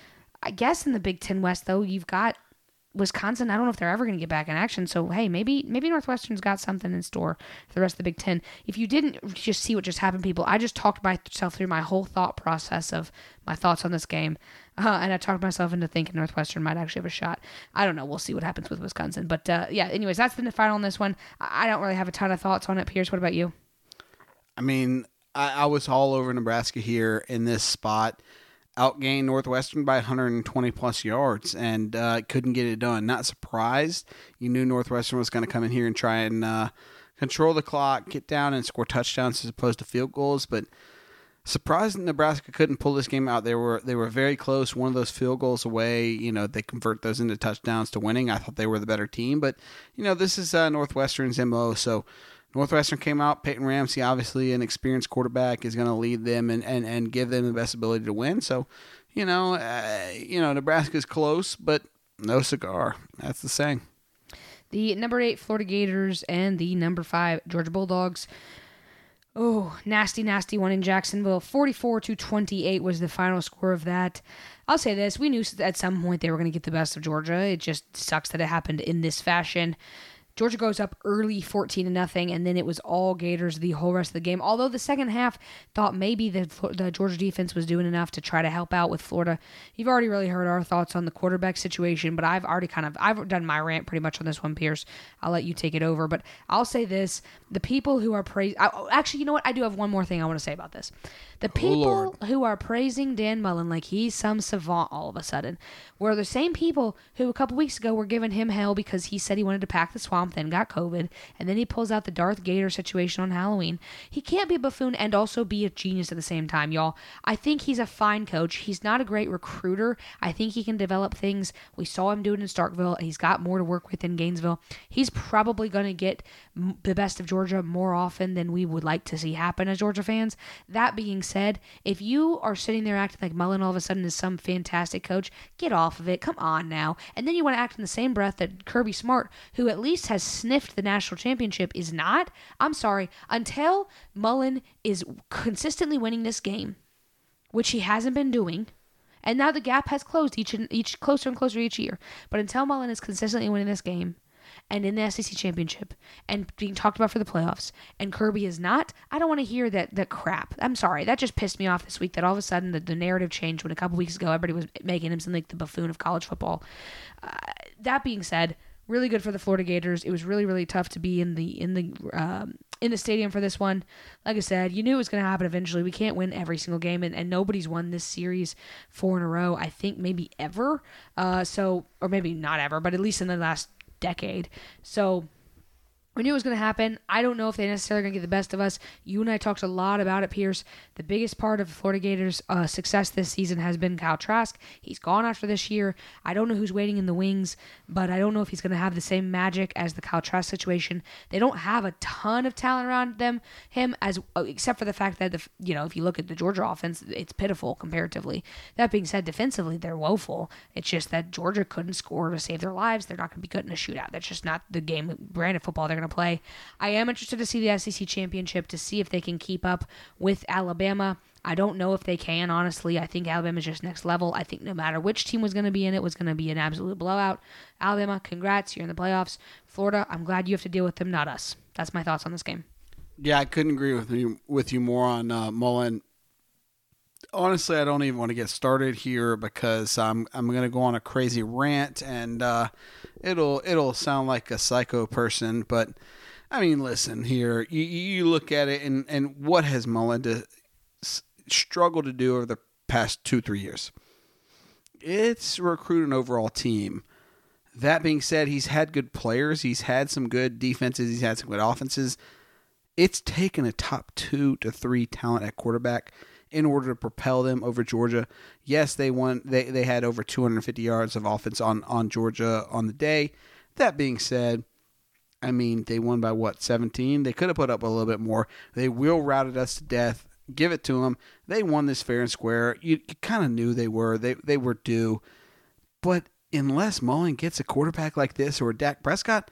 I guess in the Big Ten West, though, you've got Wisconsin, I don't know if they're ever going to get back in action. So hey, maybe maybe Northwestern's got something in store for the rest of the Big Ten. If you didn't just see what just happened, people, I just talked myself through my whole thought process of my thoughts on this game, uh, and I talked myself into thinking Northwestern might actually have a shot. I don't know. We'll see what happens with Wisconsin. But uh, yeah, anyways, that's the final on this one. I don't really have a ton of thoughts on it. Pierce, what about you? I mean, I, I was all over Nebraska here in this spot outgained Northwestern by 120 plus yards and uh, couldn't get it done. Not surprised. You knew Northwestern was going to come in here and try and uh, control the clock, get down and score touchdowns as opposed to field goals. But surprised Nebraska couldn't pull this game out. They were they were very close. One of those field goals away. You know they convert those into touchdowns to winning. I thought they were the better team, but you know this is uh, Northwestern's mo. So Northwestern came out. Peyton Ramsey, obviously an experienced quarterback, is going to lead them and, and, and give them the best ability to win. So, you know, uh, you know, Nebraska's close, but no cigar. That's the saying. The number eight Florida Gators and the number five Georgia Bulldogs. Oh, nasty, nasty one in Jacksonville. 44 to 28 was the final score of that. I'll say this: we knew at some point they were going to get the best of Georgia. It just sucks that it happened in this fashion. Georgia goes up early 14 to nothing, and then it was all Gators the whole rest of the game. Although the second half thought maybe the, the Georgia defense was doing enough to try to help out with Florida. You've already really heard our thoughts on the quarterback situation, but I've already kind of I've done my rant pretty much on this one, Pierce. I'll let you take it over, but I'll say this: the people who are praising, oh, actually, you know what? I do have one more thing I want to say about this. The oh, people oh, who are praising Dan Mullen like he's some savant all of a sudden were the same people who a couple weeks ago were giving him hell because he said he wanted to pack the swamp, then got COVID, and then he pulls out the Darth Gator situation on Halloween. He can't be a buffoon and also be a genius at the same time, y'all. I think he's a fine coach. He's not a great recruiter. I think he can develop things. We saw him do it in Starkville. He's got more to work with in Gainesville. He's probably going to get the best of Georgia more often than we would like to see happen as Georgia fans. That being said, if you are sitting there acting like Mullen all of a sudden is some fantastic coach, get off of it. Come on now. And then you want to act in the same breath that Kirby Smart, who at least has sniffed the national championship, is not. I'm sorry. Until Mullen is consistently winning this game, which he hasn't been doing. And now the gap has closed each and each closer and closer each year. But until Mullen is consistently winning this game, and in the SEC championship and being talked about for the playoffs, and Kirby is not, I don't want to hear that that crap. I'm sorry, that just pissed me off this week. That all of a sudden the, the narrative changed when a couple weeks ago everybody was making him something like the buffoon of college football. Uh, that being said, really good for the Florida Gators. It was really really tough to be in the in the um, in the stadium for this one. Like I said, you knew it was going to happen eventually. We can't win every single game, and, and nobody's won this series four in a row. I think maybe ever. Uh, so or maybe not ever, but at least in the last decade. So we knew it was going to happen. I don't know if they necessarily going to get the best of us. You and I talked a lot about it, Pierce. The biggest part of Florida Gators' uh, success this season has been Kyle Trask. He's gone after this year. I don't know who's waiting in the wings, but I don't know if he's going to have the same magic as the Kyle Trask situation. They don't have a ton of talent around them, him as uh, except for the fact that the you know if you look at the Georgia offense, it's pitiful comparatively. That being said, defensively they're woeful. It's just that Georgia couldn't score to save their lives. They're not going to be good in a shootout. That's just not the game brand of football they're going to play. I am interested to see the SEC championship to see if they can keep up with Alabama. I don't know if they can, honestly. I think Alabama's just next level. I think no matter which team was going to be in it, was going to be an absolute blowout. Alabama, congrats, you're in the playoffs. Florida, I'm glad you have to deal with them, not us. That's my thoughts on this game. Yeah, I couldn't agree with you with you more on uh, Mullen. Honestly, I don't even want to get started here because I'm I'm to go on a crazy rant and uh, it'll it'll sound like a psycho person, but I mean, listen here. You, you look at it, and, and what has Melinda struggled to do over the past two, three years? It's recruit an overall team. That being said, he's had good players. He's had some good defenses. He's had some good offenses. It's taken a top two to three talent at quarterback in order to propel them over Georgia. Yes, they won. They they had over 250 yards of offense on on Georgia on the day. That being said, I mean, they won by what, 17? They could have put up a little bit more. They will routed us to death. Give it to them. They won this fair and square. You, you kind of knew they were. They they were due. But unless Mullen gets a quarterback like this or Dak Prescott,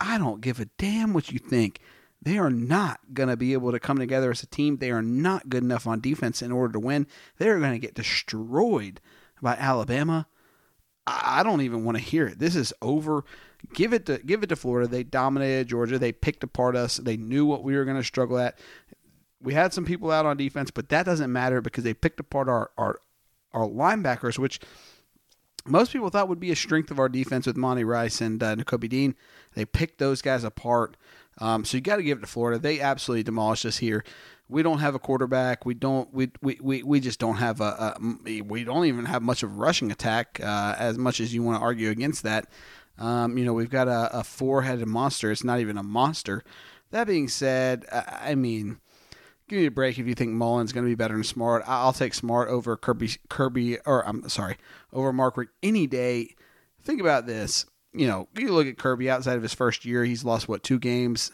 I don't give a damn what you think. They are not going to be able to come together as a team. They are not good enough on defense in order to win. They're going to get destroyed by Alabama. I don't even want to hear it. This is over. Give it to give it to Florida. They dominated Georgia. They picked apart us. They knew what we were going to struggle at. We had some people out on defense, but that doesn't matter because they picked apart our our, our linebackers, which most people thought would be a strength of our defense with Monty Rice and uh, Nakobe Dean. They picked those guys apart. Um, so you got to give it to Florida. They absolutely demolished us here. We don't have a quarterback. We don't. We we, we, we just don't have a, a We don't even have much of a rushing attack. Uh, as much as you want to argue against that, um, you know we've got a, a four-headed monster. It's not even a monster. That being said, I mean, give me a break if you think Mullen's going to be better than Smart. I'll take Smart over Kirby Kirby or I'm sorry over Mark Richt any day. Think about this you know, you look at Kirby outside of his first year, he's lost what two games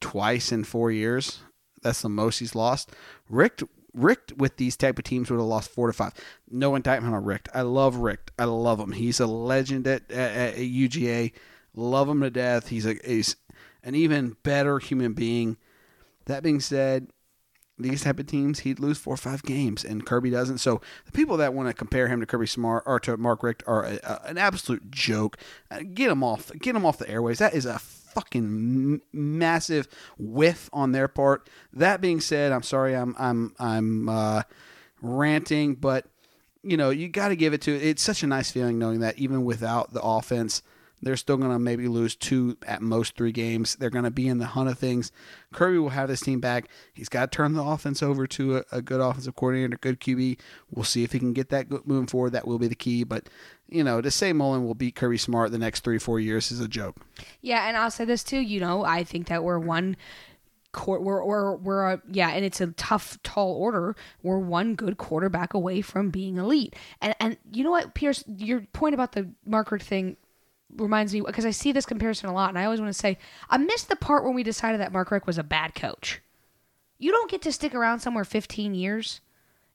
twice in four years. That's the most he's lost. Richt Richt with these type of teams would have lost four to five. No indictment on Richt. I love Richt. I love him. He's a legend at, at, at UGA. Love him to death. He's a he's an even better human being. That being said, these type of teams, he'd lose four or five games, and Kirby doesn't. So the people that want to compare him to Kirby Smart or to Mark Richt are a, a, an absolute joke. Uh, get him off, get him off the airways. That is a fucking massive whiff on their part. That being said, I'm sorry, I'm I'm I'm uh, ranting, but you know you got to give it to. It's such a nice feeling knowing that even without the offense they're still going to maybe lose two, at most three games. They're going to be in the hunt of things. Kirby will have this team back. He's got to turn the offense over to a, a good offensive coordinator, a good QB. We'll see if he can get that moving forward. That will be the key. But, you know, to say Mullen will beat Kirby Smart the next three, four years is a joke. Yeah, and I'll say this too. You know, I think that we're one court we're we're, we're a, yeah and it's a tough tall order we're one good quarterback away from being elite and and you know what pierce your point about the Mark Richt thing reminds me because I see this comparison a lot, and I always want to say I missed the part when we decided that Mark Richt was a bad coach. You don't get to stick around somewhere 15 years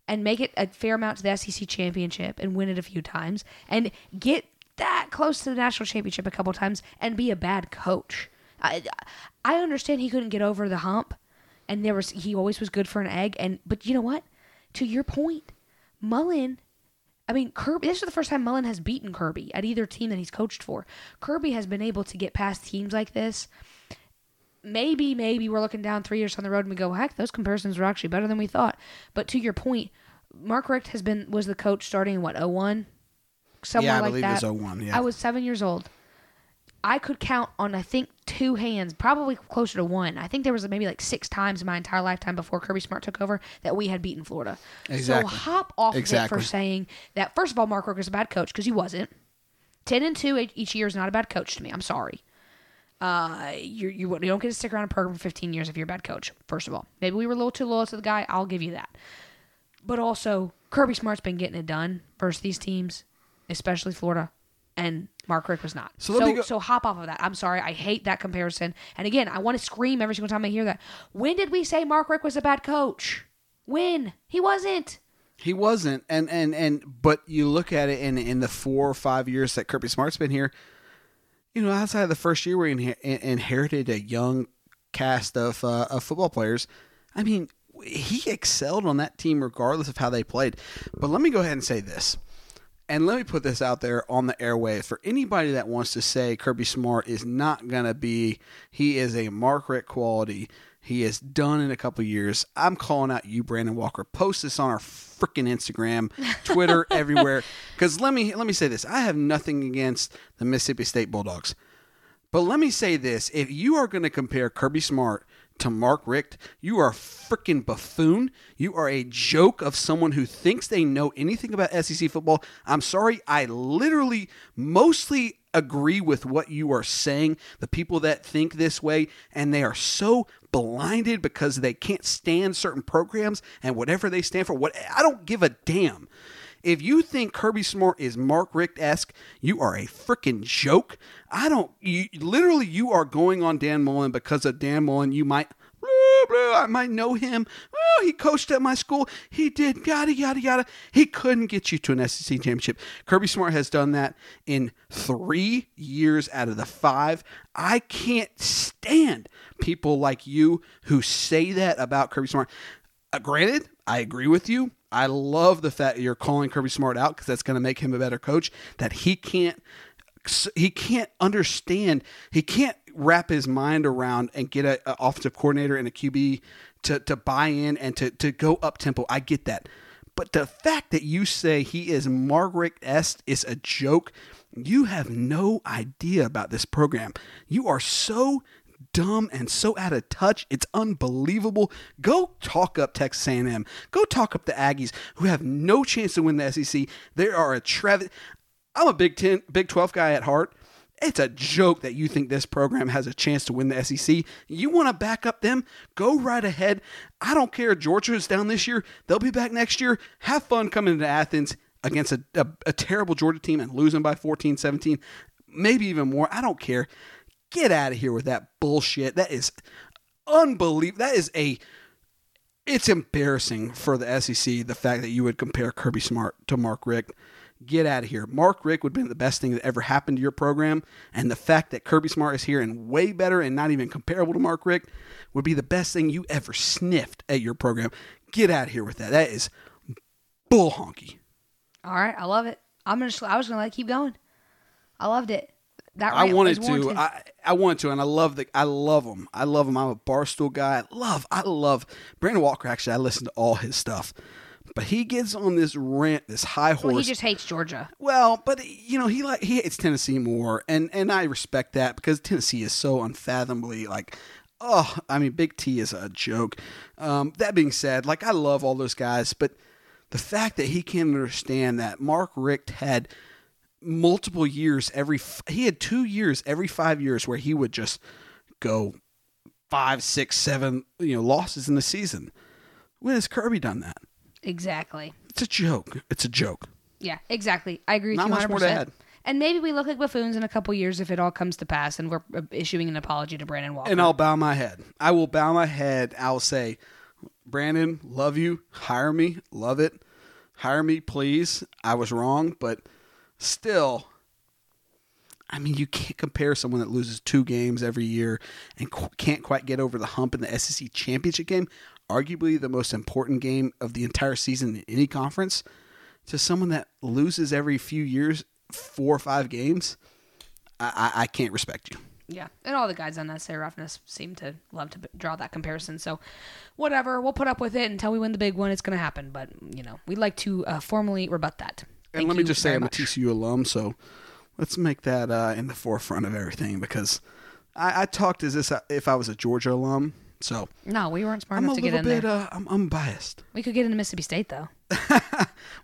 and make it a fair amount to the SEC championship and win it a few times and get that close to the national championship a couple times and be a bad coach. I I understand he couldn't get over the hump, and there was he always was good for an egg. And but you know what? To your point, Mullen I mean, Kirby. This is the first time Mullen has beaten Kirby at either team that he's coached for. Kirby has been able to get past teams like this. Maybe, maybe we're looking down three years on the road and we go, heck, those comparisons were actually better than we thought. But to your point, Mark Richt has been was the coach starting in what 01? somewhere yeah, I like believe that. It was 01, yeah. I was seven years old. I could count on I think two hands, probably closer to one. I think there was maybe like six times in my entire lifetime before Kirby Smart took over that we had beaten Florida. Exactly. So hop off exactly. for saying that. First of all, Mark Richt is a bad coach because he wasn't. Ten and two each year is not a bad coach to me. I'm sorry. Uh, you you you don't get to stick around a program for 15 years if you're a bad coach. First of all, maybe we were a little too loyal to the guy. I'll give you that. But also, Kirby Smart's been getting it done versus these teams, especially Florida and Mark Richt was not. So, so, so, hop off of that. I'm sorry. I hate that comparison. And again, I want to scream every single time I hear that. When did we say Mark Richt was a bad coach? When? He wasn't. He wasn't. And and and but you look at it in in the four or five years that Kirby Smart's been here, you know, outside of the first year we in, inherited a young cast of uh, of football players. I mean, he excelled on that team regardless of how they played. But let me go ahead and say this and let me put this out there on the airwaves for anybody that wants to say Kirby Smart is not going to be, he is a Mark Richt quality. He is done in a couple years. I'm calling out you, Brandon Walker. Post this on our freaking Instagram, Twitter, everywhere. Because let me let me say this: I have nothing against the Mississippi State Bulldogs, but let me say this: if you are going to compare Kirby Smart to Mark Richt. You are a freaking buffoon. You are a joke of someone who thinks they know anything about SEC football. I'm sorry, I literally mostly agree with what you are saying. The people that think this way, and they are so blinded because they can't stand certain programs and whatever they stand for. What I don't give a damn. If you think Kirby Smart is Mark Richt esque, you are a freaking joke. I don't. You, literally, you are going on Dan Mullen because of Dan Mullen. You might. I might know him. Oh, he coached at my school. He did yada yada yada. He couldn't get you to an SEC championship. Kirby Smart has done that in three years out of the five. I can't stand people like you who say that about Kirby Smart. Uh, granted, I agree with you. I love the fact that you're calling Kirby Smart out because that's going to make him a better coach. That he can't he can't understand. He can't wrap his mind around and get a, a offensive coordinator and a QB to to buy in and to to go up tempo. I get that, but the fact that you say he is Mark Richt esque is a joke. You have no idea about this program. You are so dumb and so out of touch. It's unbelievable. Go talk up Texas A&M. Go talk up the Aggies, who have no chance to win the SEC. They are a Travis. I'm a Big Ten, Big Twelve guy at heart. It's a joke that you think this program has a chance to win the SEC. You want to back up them? Go right ahead. I don't care. Georgia is down this year. They'll be back next year. Have fun coming to Athens against a, a, a terrible Georgia team and losing by 14, 17, maybe even more. I don't care. Get out of here with that bullshit. That is unbelievable. That is a. It's embarrassing for the SEC the fact that you would compare Kirby Smart to Mark Richt. Get out of here. Mark Richt would have been the best thing that ever happened to your program. And the fact that Kirby Smart is here and way better and not even comparable to Mark Richt would be the best thing you ever sniffed at your program. Get out of here with that. That is bull honky. All right, I love it. I'm gonna. I was gonna let it keep going. I loved it. That I wanted to. I, I wanted to, and I love the. I love him. I love him. I'm a barstool guy. I love. I love Brandon Walker. Actually, I listen to all his stuff, but he gets on this rant, this high horse. well, he just hates Georgia. Well, but you know, he like he hates Tennessee more, and and I respect that because Tennessee is so unfathomably like, oh, I mean, Big T is a joke. Um, that being said, like I love all those guys, but the fact that he can't understand that Mark Richt had multiple years every f- he had two years every five years where he would just go five, six, seven, you know, losses in the season. When has Kirby done that? Exactly. It's a joke. It's a joke. Yeah, exactly. I agree with Not you much 100%. more to add. And maybe we look like buffoons in a couple years if it all comes to pass and we're uh, issuing an apology to Brandon Walker. and I'll bow my head. I will bow my head. I'll say, Brandon, love you. Hire me. Love it. Hire me, please. I was wrong, but still, I mean, you can't compare someone that loses two games every year and can't quite get over the hump in the SEC championship game, arguably the most important game of the entire season in any conference, to someone that loses every few years, four or five games. I, I, I can't respect you. Yeah, and all the guys on Necessary Roughness seem to love to draw that comparison. So, whatever, we'll put up with it until we win the big one. It's going to happen, but you know, we'd like to uh, formally rebut that. And Thank let me just say, I'm much. a TCU alum, so let's make that uh, in the forefront of everything because I, I talked as this if I was a Georgia alum. So No, we weren't smart I'm enough to get in bit, there. uh, I'm, I'm biased. We could get into Mississippi State though.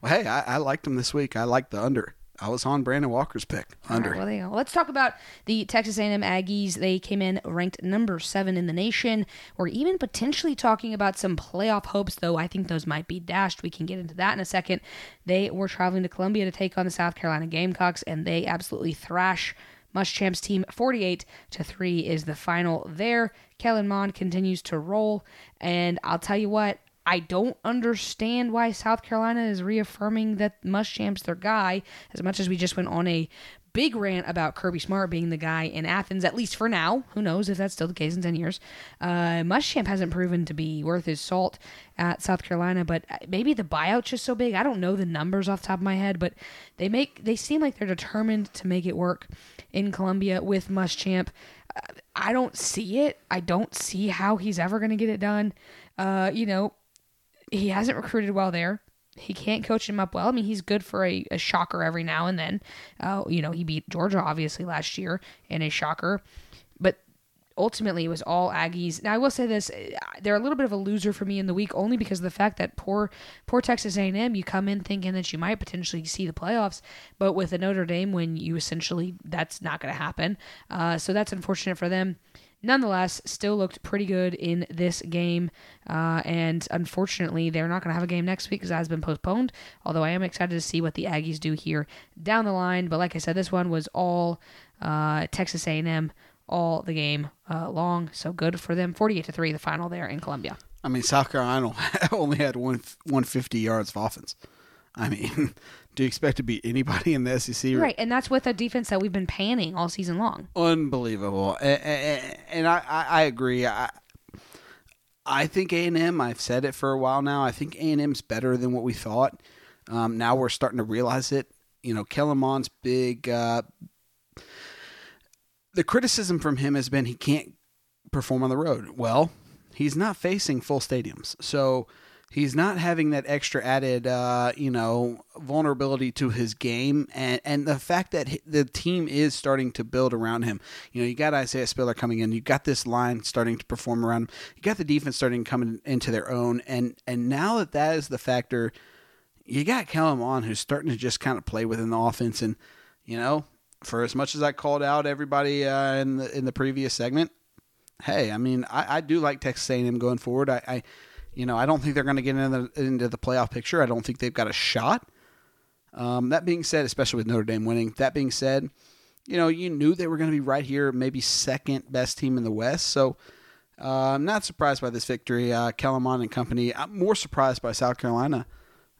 Well, hey, I, I liked them this week. I liked the under. I was on Brandon Walker's pick under. Right, well, there you go. Let's talk about the Texas A&M Aggies. They came in ranked number seven in the nation. We're even potentially talking about some playoff hopes, though. I think those might be dashed. We can get into that in a second. They were traveling to Columbia to take on the South Carolina Gamecocks, and they absolutely thrash Muschamp's team. 48 to three is the final there. Kellen Mond continues to roll, and I'll tell you what. I don't understand why South Carolina is reaffirming that Muschamp's their guy as much as we just went on a big rant about Kirby Smart being the guy in Athens, at least for now. Who knows if that's still the case in 10 years. Uh, Muschamp hasn't proven to be worth his salt at South Carolina, but maybe the buyout's just so big. I don't know the numbers off the top of my head, but they make they seem like they're determined to make it work in Columbia with Muschamp. Uh, I don't see it. I don't see how he's ever going to get it done. Uh, you know, he hasn't recruited well there. He can't coach him up well. I mean, he's good for a, a shocker every now and then. Uh, you know, he beat Georgia obviously last year in a shocker, but ultimately it was all Aggies. Now I will say this: uh, they're a little bit of a loser for me in the week, only because of the fact that poor, poor Texas A&M. You come in thinking that you might potentially see the playoffs, but with a Notre Dame win, you essentially that's not going to happen. Uh, so that's unfortunate for them nonetheless, still looked pretty good in this game. Uh, and unfortunately, they're not going to have a game next week because that has been postponed. Although I am excited to see what the Aggies do here down the line. But like I said, this one was all uh, Texas A&M all the game uh, long. So good for them. 48 to three, the final there in Columbia. I mean, South Carolina only had one 150 yards of offense. I mean, do you expect to beat anybody in the SEC? Right, and that's with a defense that we've been panning all season long. Unbelievable, and, and I, I agree. I, I think A and M. I've said it for a while now. I think A and M's better than what we thought. Um, now we're starting to realize it. You know, Kellen Mond's big. Uh, the criticism from him has been he can't perform on the road. Well, he's not facing full stadiums, so he's not having that extra added, uh, you know, vulnerability to his game, and and the fact that the team is starting to build around him. You know, you got Isaiah Spiller coming in, you got this line starting to perform around him, you got the defense starting coming into their own, and and now that that is the factor, you got Kellen Mond who's starting to just kind of play within the offense, and you know. For as much as I called out everybody uh, in the in the previous segment, hey, I mean, I, I do like Texas A&M going forward. I, I you know, I don't think they're going to get into the, into the playoff picture. I don't think they've got a shot. Um, that being said, especially with Notre Dame winning, that being said, you know, you knew they were going to be right here, maybe second best team in the West. So uh, I'm not surprised by this victory. Uh, Kellen Mond and company. I'm more surprised by South Carolina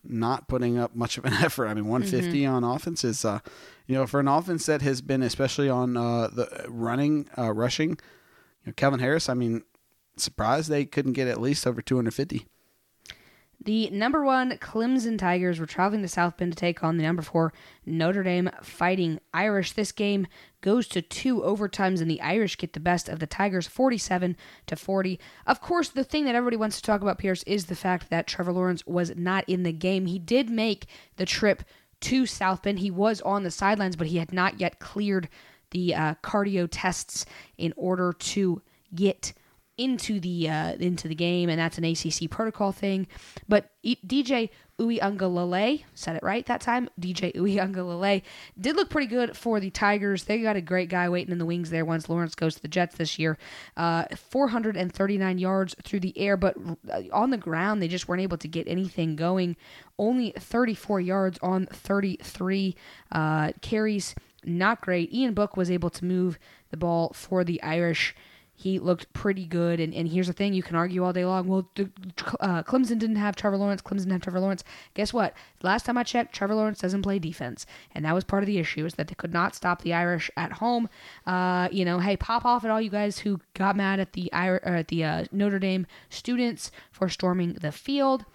not putting up much of an effort. I mean, 150 mm-hmm. on offense is, uh, you know, for an offense that has been especially on uh, the running, uh, rushing. You know, Kevin Harris. I mean, surprised they couldn't get at least over 250. The number one Clemson Tigers were traveling to South Bend to take on the number four Notre Dame Fighting Irish. This game goes to two overtimes, and the Irish get the best of the Tigers, 47 to 40. Of course, the thing that everybody wants to talk about, Pierce, is the fact that Trevor Lawrence was not in the game. He did make the trip to South Bend. He was on the sidelines, but he had not yet cleared the uh, cardio tests in order to get into the uh, into the game, and that's an ACC protocol thing. But DJ Uiagalelei said it right that time. DJ Uiagalelei did look pretty good for the Tigers. They got a great guy waiting in the wings there once Lawrence goes to the Jets this year. Uh, 439 yards through the air, but on the ground they just weren't able to get anything going. Only 34 yards on 33 uh, carries. Not great. Ian Book was able to move the ball for the Irish he looked pretty good. And, and here's the thing: you can argue all day long. Well, uh, Clemson didn't have Trevor Lawrence. Clemson didn't have Trevor Lawrence. Guess what? Last time I checked, Trevor Lawrence doesn't play defense, and that was part of the issue is that they could not stop the Irish at home. Uh, you know, hey, pop off at all you guys who got mad at the Ir- at the uh, Notre Dame students for storming the field.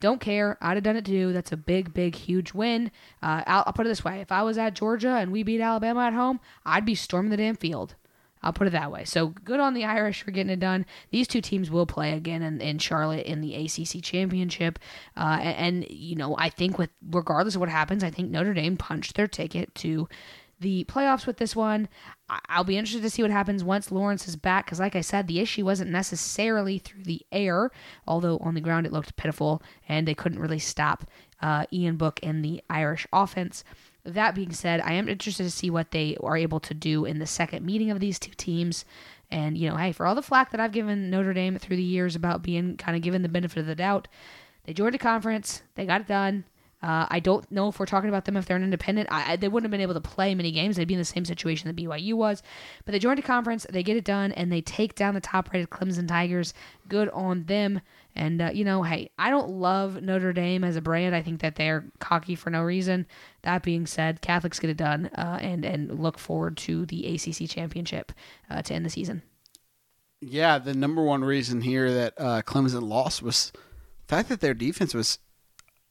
Don't care. I'd have done it too. That's a big, big, huge win. Uh, I'll, I'll, put it this way: if I was at Georgia and we beat Alabama at home, I'd be storming the damn field. I'll put it that way. So good on the Irish for getting it done. These two teams will play again in, in Charlotte in the ACC championship. Uh, and, and, you know, I think with regardless of what happens, I think Notre Dame punched their ticket to the playoffs with this one. I'll be interested to see what happens once Lawrence is back because, like I said, the issue wasn't necessarily through the air, although on the ground it looked pitiful and they couldn't really stop uh, Ian Book and the Irish offense. That being said, I am interested to see what they are able to do in the second meeting of these two teams. And, you know, hey, for all the flack that I've given Notre Dame through the years about being kind of given the benefit of the doubt, they joined a conference, they got it done. Uh, I don't know if we're talking about them if they're an independent. I, they wouldn't have been able to play many games. They'd be in the same situation that BYU was. But they joined a conference, they get it done, and they take down the top rated Clemson Tigers. Good on them. And, uh, you know, hey, I don't love Notre Dame as a brand. I think that they're cocky for no reason. That being said, Catholics get it done uh, and, and look forward to the ACC championship uh, to end the season. Yeah, the number one reason here that uh, Clemson lost was the fact that their defense was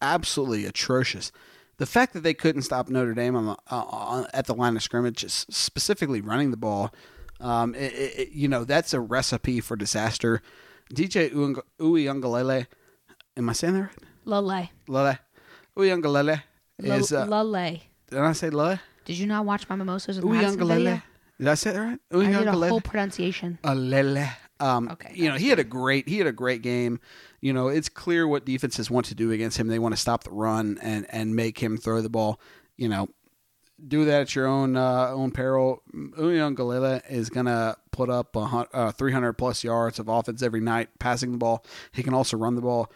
absolutely atrocious. The fact that they couldn't stop Notre Dame on the, uh, on, at the line of scrimmage, specifically running the ball, um, it, it, you know, that's a recipe for disaster. DJ Uiagalelei. Am I saying that right? Lale. Lale. Uiagalelei is. Uh, Lale. Did I say Lale? Did you not watch my mimosas with Madison Did I say that right? I did a whole pronunciation. Alele. Um, okay. You know, he had a great he had a great game. You know, it's clear what defenses want to do against him. They want to stop the run and and make him throw the ball. You know, do that at your own uh, own peril. Uiagalelei is going to put up uh, 300 plus yards of offense every night, passing the ball. He can also run the ball.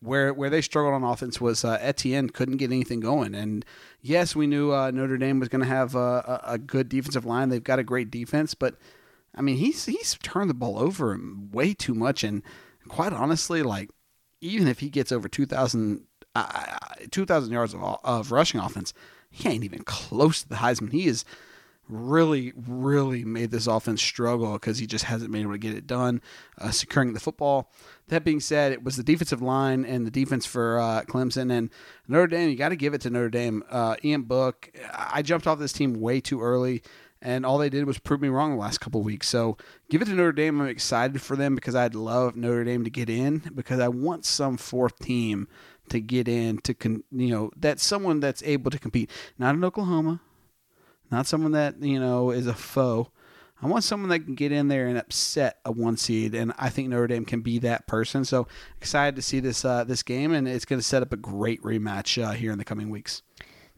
Where where they struggled on offense was uh, Etienne couldn't get anything going. And yes, we knew uh, Notre Dame was going to have a, a, good defensive line. They've got a great defense, but I mean he's he's turned the ball over way too much and quite honestly, like even if he gets over 2,000 uh, 2,000 yards of, of rushing offense, he ain't even close to the Heisman. He is really, really made this offense struggle because he just hasn't been able to get it done, uh, securing the football. That being said, it was the defensive line and the defense for uh, Clemson and Notre Dame. You got to give it to Notre Dame. Uh, Ian Book, I jumped off this team way too early, and all they did was prove me wrong the last couple weeks. So give it to Notre Dame. I'm excited for them because I'd love Notre Dame to get in because I want some fourth team to get in to con- you know that's someone that's able to compete. Not in Oklahoma, not someone that you know is a foe. I want someone that can get in there and upset a one seed, and I think Notre Dame can be that person. So excited to see this uh, this game, and it's going to set up a great rematch uh, here in the coming weeks.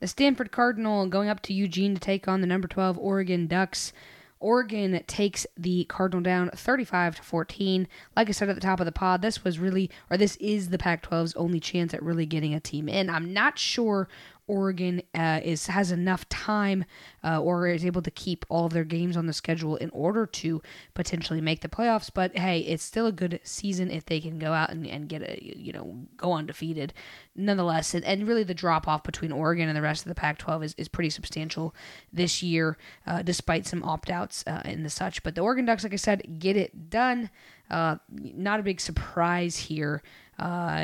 The Stanford Cardinal going up to Eugene to take on the number 12 Oregon Ducks. Oregon takes the Cardinal down 35 to 14. Like I said at the top of the pod, this was really, or this is the Pac 12's only chance at really getting a team in. I'm not sure Oregon uh, is has enough time uh, or is able to keep all of their games on the schedule in order to potentially make the playoffs. But hey, it's still a good season if they can go out and, and get a you know go undefeated. Nonetheless, and, and really the drop off between Oregon and the rest of the Pac-12 is, is pretty substantial this year, uh, despite some opt outs uh, and the such. But the Oregon Ducks, like I said, get it done. Uh, not a big surprise here. Uh,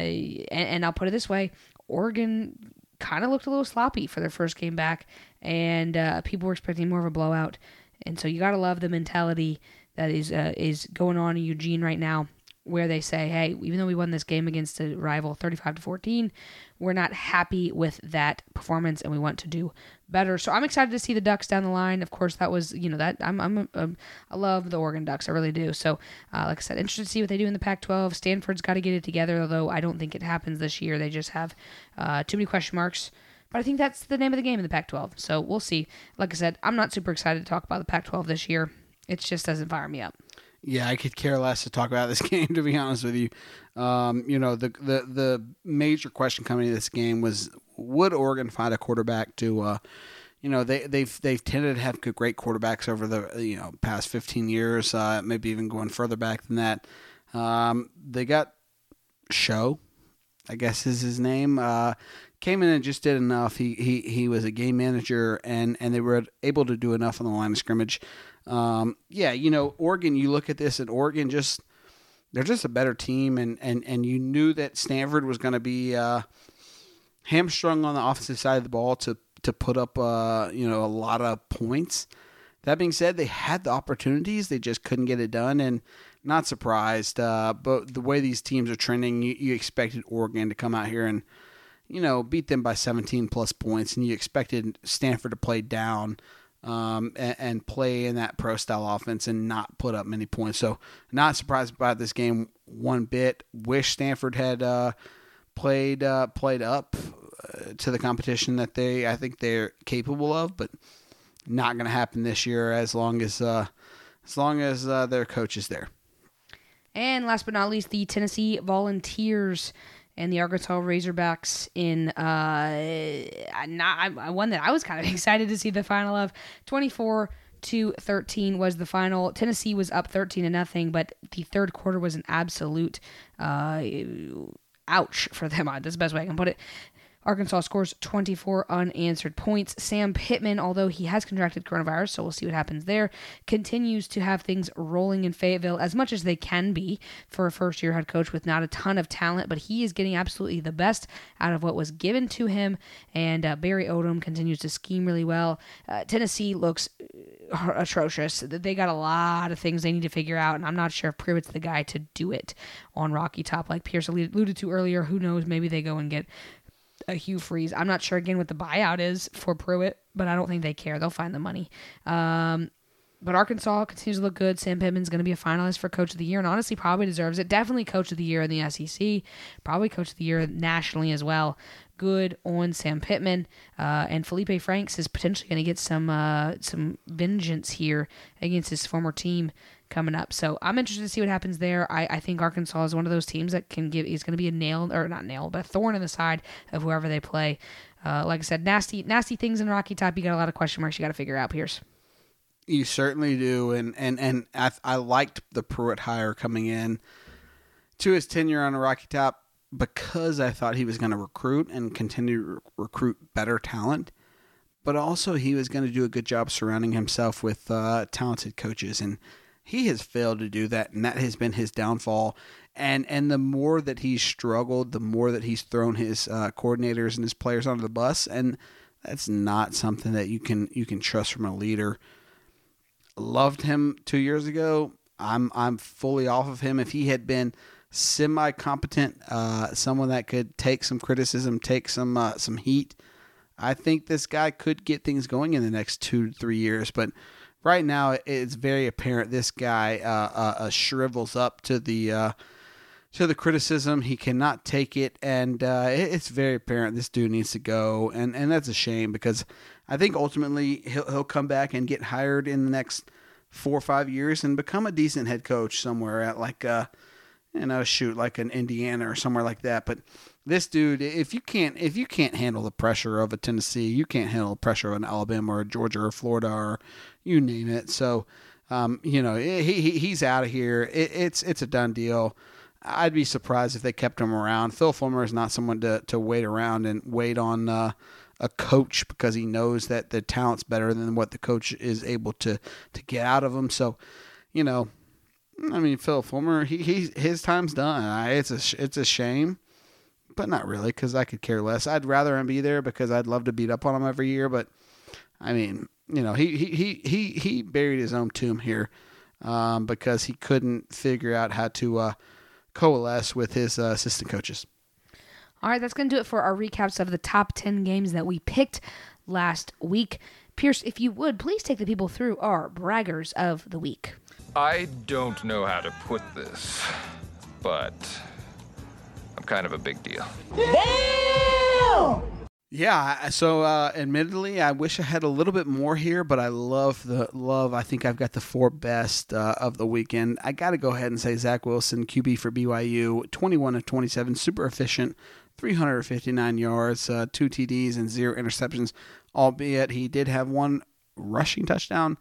and, and I'll put it this way Oregon kind of looked a little sloppy for their first game back, and uh, people were expecting more of a blowout. And so you got to love the mentality that is uh, is going on in Eugene right now, where they say, "Hey, even though we won this game against a rival, 35 to 14, we're not happy with that performance, and we want to do better." So I'm excited to see the Ducks down the line. Of course, that was you know that I'm I'm, I'm I love the Oregon Ducks, I really do. So uh, like I said, interested to see what they do in the Pac-12. Stanford's got to get it together, although I don't think it happens this year. They just have uh, too many question marks. But I think that's the name of the game in the Pac 12. So we'll see. Like I said, I'm not super excited to talk about the Pac 12 this year. It just doesn't fire me up. Yeah, I could care less to talk about this game, to be honest with you. Um, you know, the, the the major question coming to this game was would Oregon find a quarterback to uh, you know they they've they've tended to have great quarterbacks over the you know past 15 years, uh, maybe even going further back than that. Um, they got Show, I guess is his name. Uh, came in and just did enough. He he he was a game manager, and and they were able to do enough on the line of scrimmage. Um, yeah, you know, Oregon. You look at this, and Oregon just they're just a better team, and and and you knew that Stanford was going to be uh, hamstrung on the offensive side of the ball to to put up uh, you know a lot of points. That being said, they had the opportunities, they just couldn't get it done, and not surprised. Uh, but the way these teams are trending, you, you expected Oregon to come out here and you know, beat them by 17 plus points, and you expected Stanford to play down um, and, and, play in that pro style offense and not put up many points. So, not surprised about this game one bit. Wish Stanford had uh, played uh, played up uh, to the competition that they I think they're capable of, but not going to happen this year as long as uh, as long as uh, their coach is there. And last but not least, the Tennessee Volunteers and the Arkansas Razorbacks in uh, not one that I was kind of excited to see the final of 24 to 13 was the final. Tennessee was up 13 to nothing, but the third quarter was an absolute uh, ouch for them. That's the best way I can put it. Arkansas scores 24 unanswered points. Sam Pittman, although he has contracted coronavirus, so we'll see what happens there, continues to have things rolling in Fayetteville as much as they can be for a first year head coach with not a ton of talent, but he is getting absolutely the best out of what was given to him. And uh, Barry Odom continues to scheme really well. Uh, Tennessee looks uh, atrocious. They got a lot of things they need to figure out, and I'm not sure if Pruitt's the guy to do it on Rocky Top, like Pierce alluded to earlier. Who knows? Maybe they go and get a Hugh Freeze. I'm not sure again what the buyout is for Pruitt, but I don't think they care. They'll find the money. Um, but Arkansas continues to look good. Sam Pittman's going to be a finalist for Coach of the Year, and honestly, probably deserves it. Definitely Coach of the Year in the SEC. Probably Coach of the Year nationally as well. Good on Sam Pittman, uh, and Felipe Franks is potentially going to get some uh, some vengeance here against his former team coming up. So I'm interested to see what happens there. I, I think Arkansas is one of those teams that can give is going to be a nail or not nail, but a thorn in the side of whoever they play. Uh, like I said, nasty nasty things in Rocky Top. You got a lot of question marks. You got to figure out, Pierce. You certainly do, and and and I, I liked the Pruitt hire coming in. to his tenure on Rocky Top because I thought he was going to recruit and continue to recruit better talent, but also he was going to do a good job surrounding himself with uh, talented coaches, and he has failed to do that, and that has been his downfall. And and the more that he's struggled, the more that he's thrown his uh, coordinators and his players under the bus, and that's not something that you can you can trust from a leader. Loved him two years ago. I'm I'm fully off of him. If he had been semi competent, uh, someone that could take some criticism, take some uh, some heat. I think this guy could get things going in the next two to three years, but right now it's very apparent this guy uh, uh, uh shrivels up to the uh, to the criticism. He cannot take it, and it's very apparent this dude needs to go, and and that's a shame because I think ultimately he'll he'll come back and get hired in the next four or five years and become a decent head coach somewhere at like you know, shoot like an Indiana or somewhere like that. But this dude, if you can't if you can't handle the pressure of a Tennessee, you can't handle the pressure of an Alabama or Georgia or Florida or you name it. So, um, you know, he, he he's out of here. It, it's it's a done deal. I'd be surprised if they kept him around. Phil Fulmer is not someone to to wait around and wait on. Uh, a coach because he knows that the talent's better than what the coach is able to to get out of him. So, you know, I mean, Phil Fulmer, he, he his time's done. I, it's a it's a shame, but not really because I could care less. I'd rather him be there because I'd love to beat up on him every year. But I mean, you know, he he he he, he buried his own tomb here um, because he couldn't figure out how to uh, coalesce with his uh, assistant coaches. All right, that's going to do it for our recaps of the top 10 games that we picked last week. Pierce, if you would, please take the people through our braggers of the week. I don't know how to put this, but I'm kind of a big deal. Damn! Yeah, so uh, admittedly, I wish I had a little bit more here, but I love the love. I think I've got the four best uh, of the weekend. I got to go ahead and say Zach Wilson, QB for BYU, 21 of 27, super efficient, 359 yards, uh, two TDs, and zero interceptions. Albeit he did have one rushing touchdown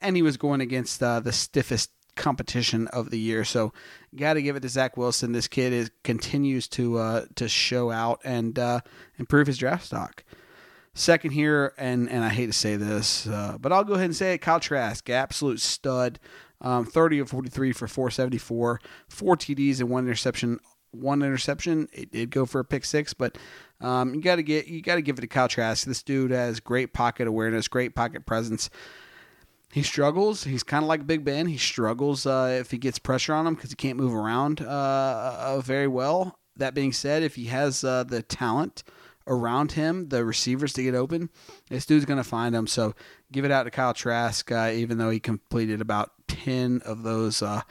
and he was going against uh, the stiffest competition of the year. So, got to give it to Zach Wilson. This kid is continues to uh, to show out and uh, improve his draft stock. Second here, and and I hate to say this, uh, but I'll go ahead and say it. Kyle Trask, absolute stud. Um, 30 of 43 for 474, four TDs and one interception. One interception. It did go for a pick six, but um, you got to get you got to give it to Kyle Trask. This dude has great pocket awareness, great pocket presence he struggles. He's kind of like Big Ben. He struggles uh, if he gets pressure on him because he can't move around uh, uh, very well. That being said, if he has uh, the talent around him, the receivers to get open, this dude's going to find him. So give it out to Kyle Trask, uh, even though he completed about 10 of those. Uh,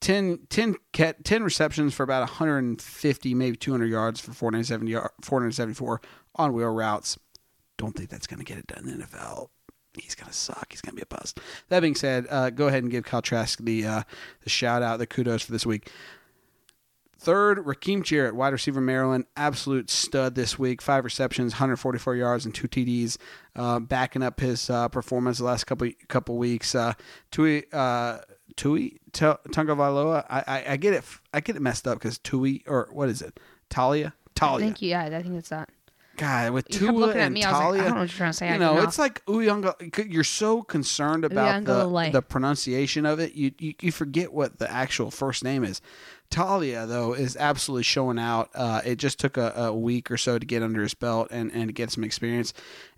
10, 10, 10 receptions for about 150, maybe 200 yards for 470, 474 on wheel routes. Don't think that's going to get it done in the NFL he's gonna suck. He's gonna be a bust. That being said, uh, go ahead and give Kyle Trask the uh, the shout out, the kudos for this week. Third, Rakim Jarrett, wide receiver Maryland, absolute stud this week. Five receptions, 144 yards, and two TDs, uh, backing up his uh, performance the last couple couple weeks. Uh, Tui uh, Tui Tagovailoa, I, I, I get it I get it messed up because Tui or what is it? Taulia Taulia. Thank you. Yeah, I think it's that. God, with you Tua and me, Taulia, like, I don't know what you're trying to say. You know, it's like Uyanga. You're so concerned about the, the pronunciation of it, you, you you forget what the actual first name is. Taulia though is absolutely showing out. Uh, it just took a, a, week or so to get under his belt and, and to get some experience,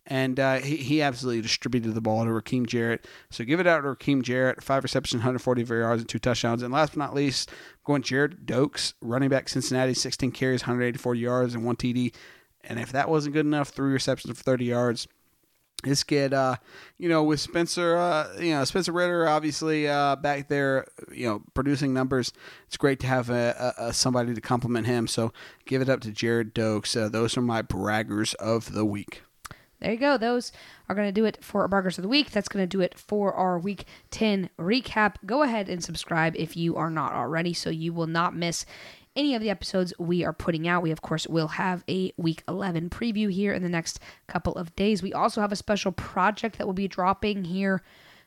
and uh, he, he absolutely distributed the ball to Rakim Jarrett. So give it out to Rakim Jarrett. Five receptions, 140 yards, and two touchdowns. And last but not least, going Gerrid Doaks, running back Cincinnati, 16 carries, 184 yards, and one TD. And if that wasn't good enough, three receptions for 30 yards. This kid, uh, you know, with Spencer, uh, you know, Spencer Ridder, obviously uh, back there, you know, producing numbers. It's great to have a, a, a somebody to compliment him. So give it up to Gerrid Doaks. Uh, those are my braggers of the week. There you go. Those are going to do it for our braggers of the week. That's going to do it for our week 10 recap. Go ahead and subscribe if you are not already so you will not miss any of the episodes we are putting out. We, of course, will have a week 11 preview here in the next couple of days. We also have a special project that will be dropping here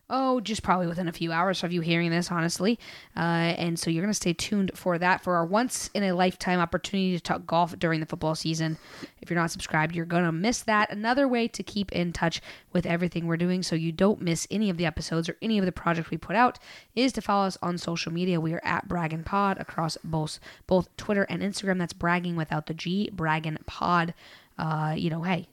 oh, just probably within a few hours of you hearing this, honestly. Uh, and so you're going to stay tuned for that for our once in a lifetime opportunity to talk golf during the football season. If you're not subscribed, you're going to miss that. Another way to keep in touch with everything we're doing so you don't miss any of the episodes or any of the projects we put out is to follow us on social media. We are at Bragging Pod across both both Twitter and Instagram. That's bragging without the G, Bragging Pod. Uh, you know, hey,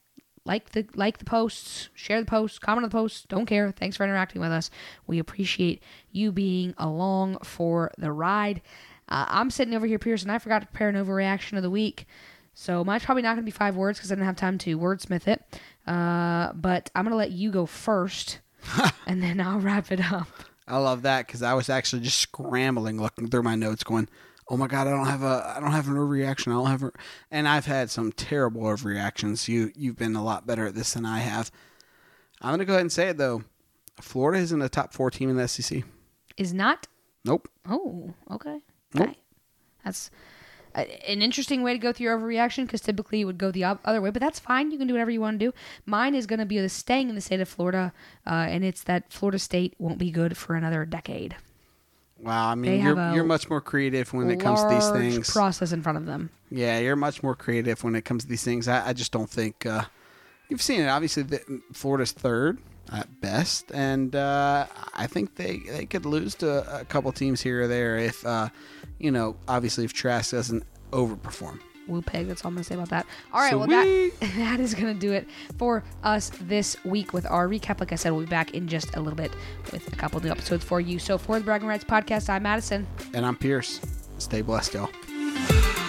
like the like the posts, share the posts, comment on the posts. Don't care. Thanks for interacting with us. We appreciate you being along for the ride. Uh, I'm sitting over here, Pearson. I forgot to prepare an overreaction of the week, so mine's probably not going to be five words because I didn't have time to wordsmith it. Uh, but I'm going to let you go first, and then I'll wrap it up. I love that because I was actually just scrambling, looking through my notes, going, "Oh my god, I don't have a, I don't have an overreaction. I don't have," a, and I've had some terrible overreactions. You, you've been a lot better at this than I have. I'm gonna go ahead and say it though. Florida isn't a top four team in the SEC. Is not. Nope. Oh, okay. Nope. Okay. That's a- an interesting way to go through your overreaction because typically you would go the other way, but that's fine. You can do whatever you want to do. Mine is going to be the staying in the state of Florida, uh, and it's that Florida State won't be good for another decade. Wow. I mean, you're you're much more creative when it comes to these things. process in front of them. Yeah, you're much more creative when it comes to these things. I, I just don't think uh, you've seen it. Obviously, the, Florida's third at best, and uh, I think they they could lose to a couple teams here or there if uh, you know, obviously, if Trask doesn't overperform. Woo pig. That's all I'm gonna say about that. All right, well that that is gonna do it for us this week with our recap. Like I said, we'll be back in just a little bit with a couple new episodes for you. So for the Bragging Rights podcast, I'm Madison. And I'm Pierce. Stay blessed, y'all.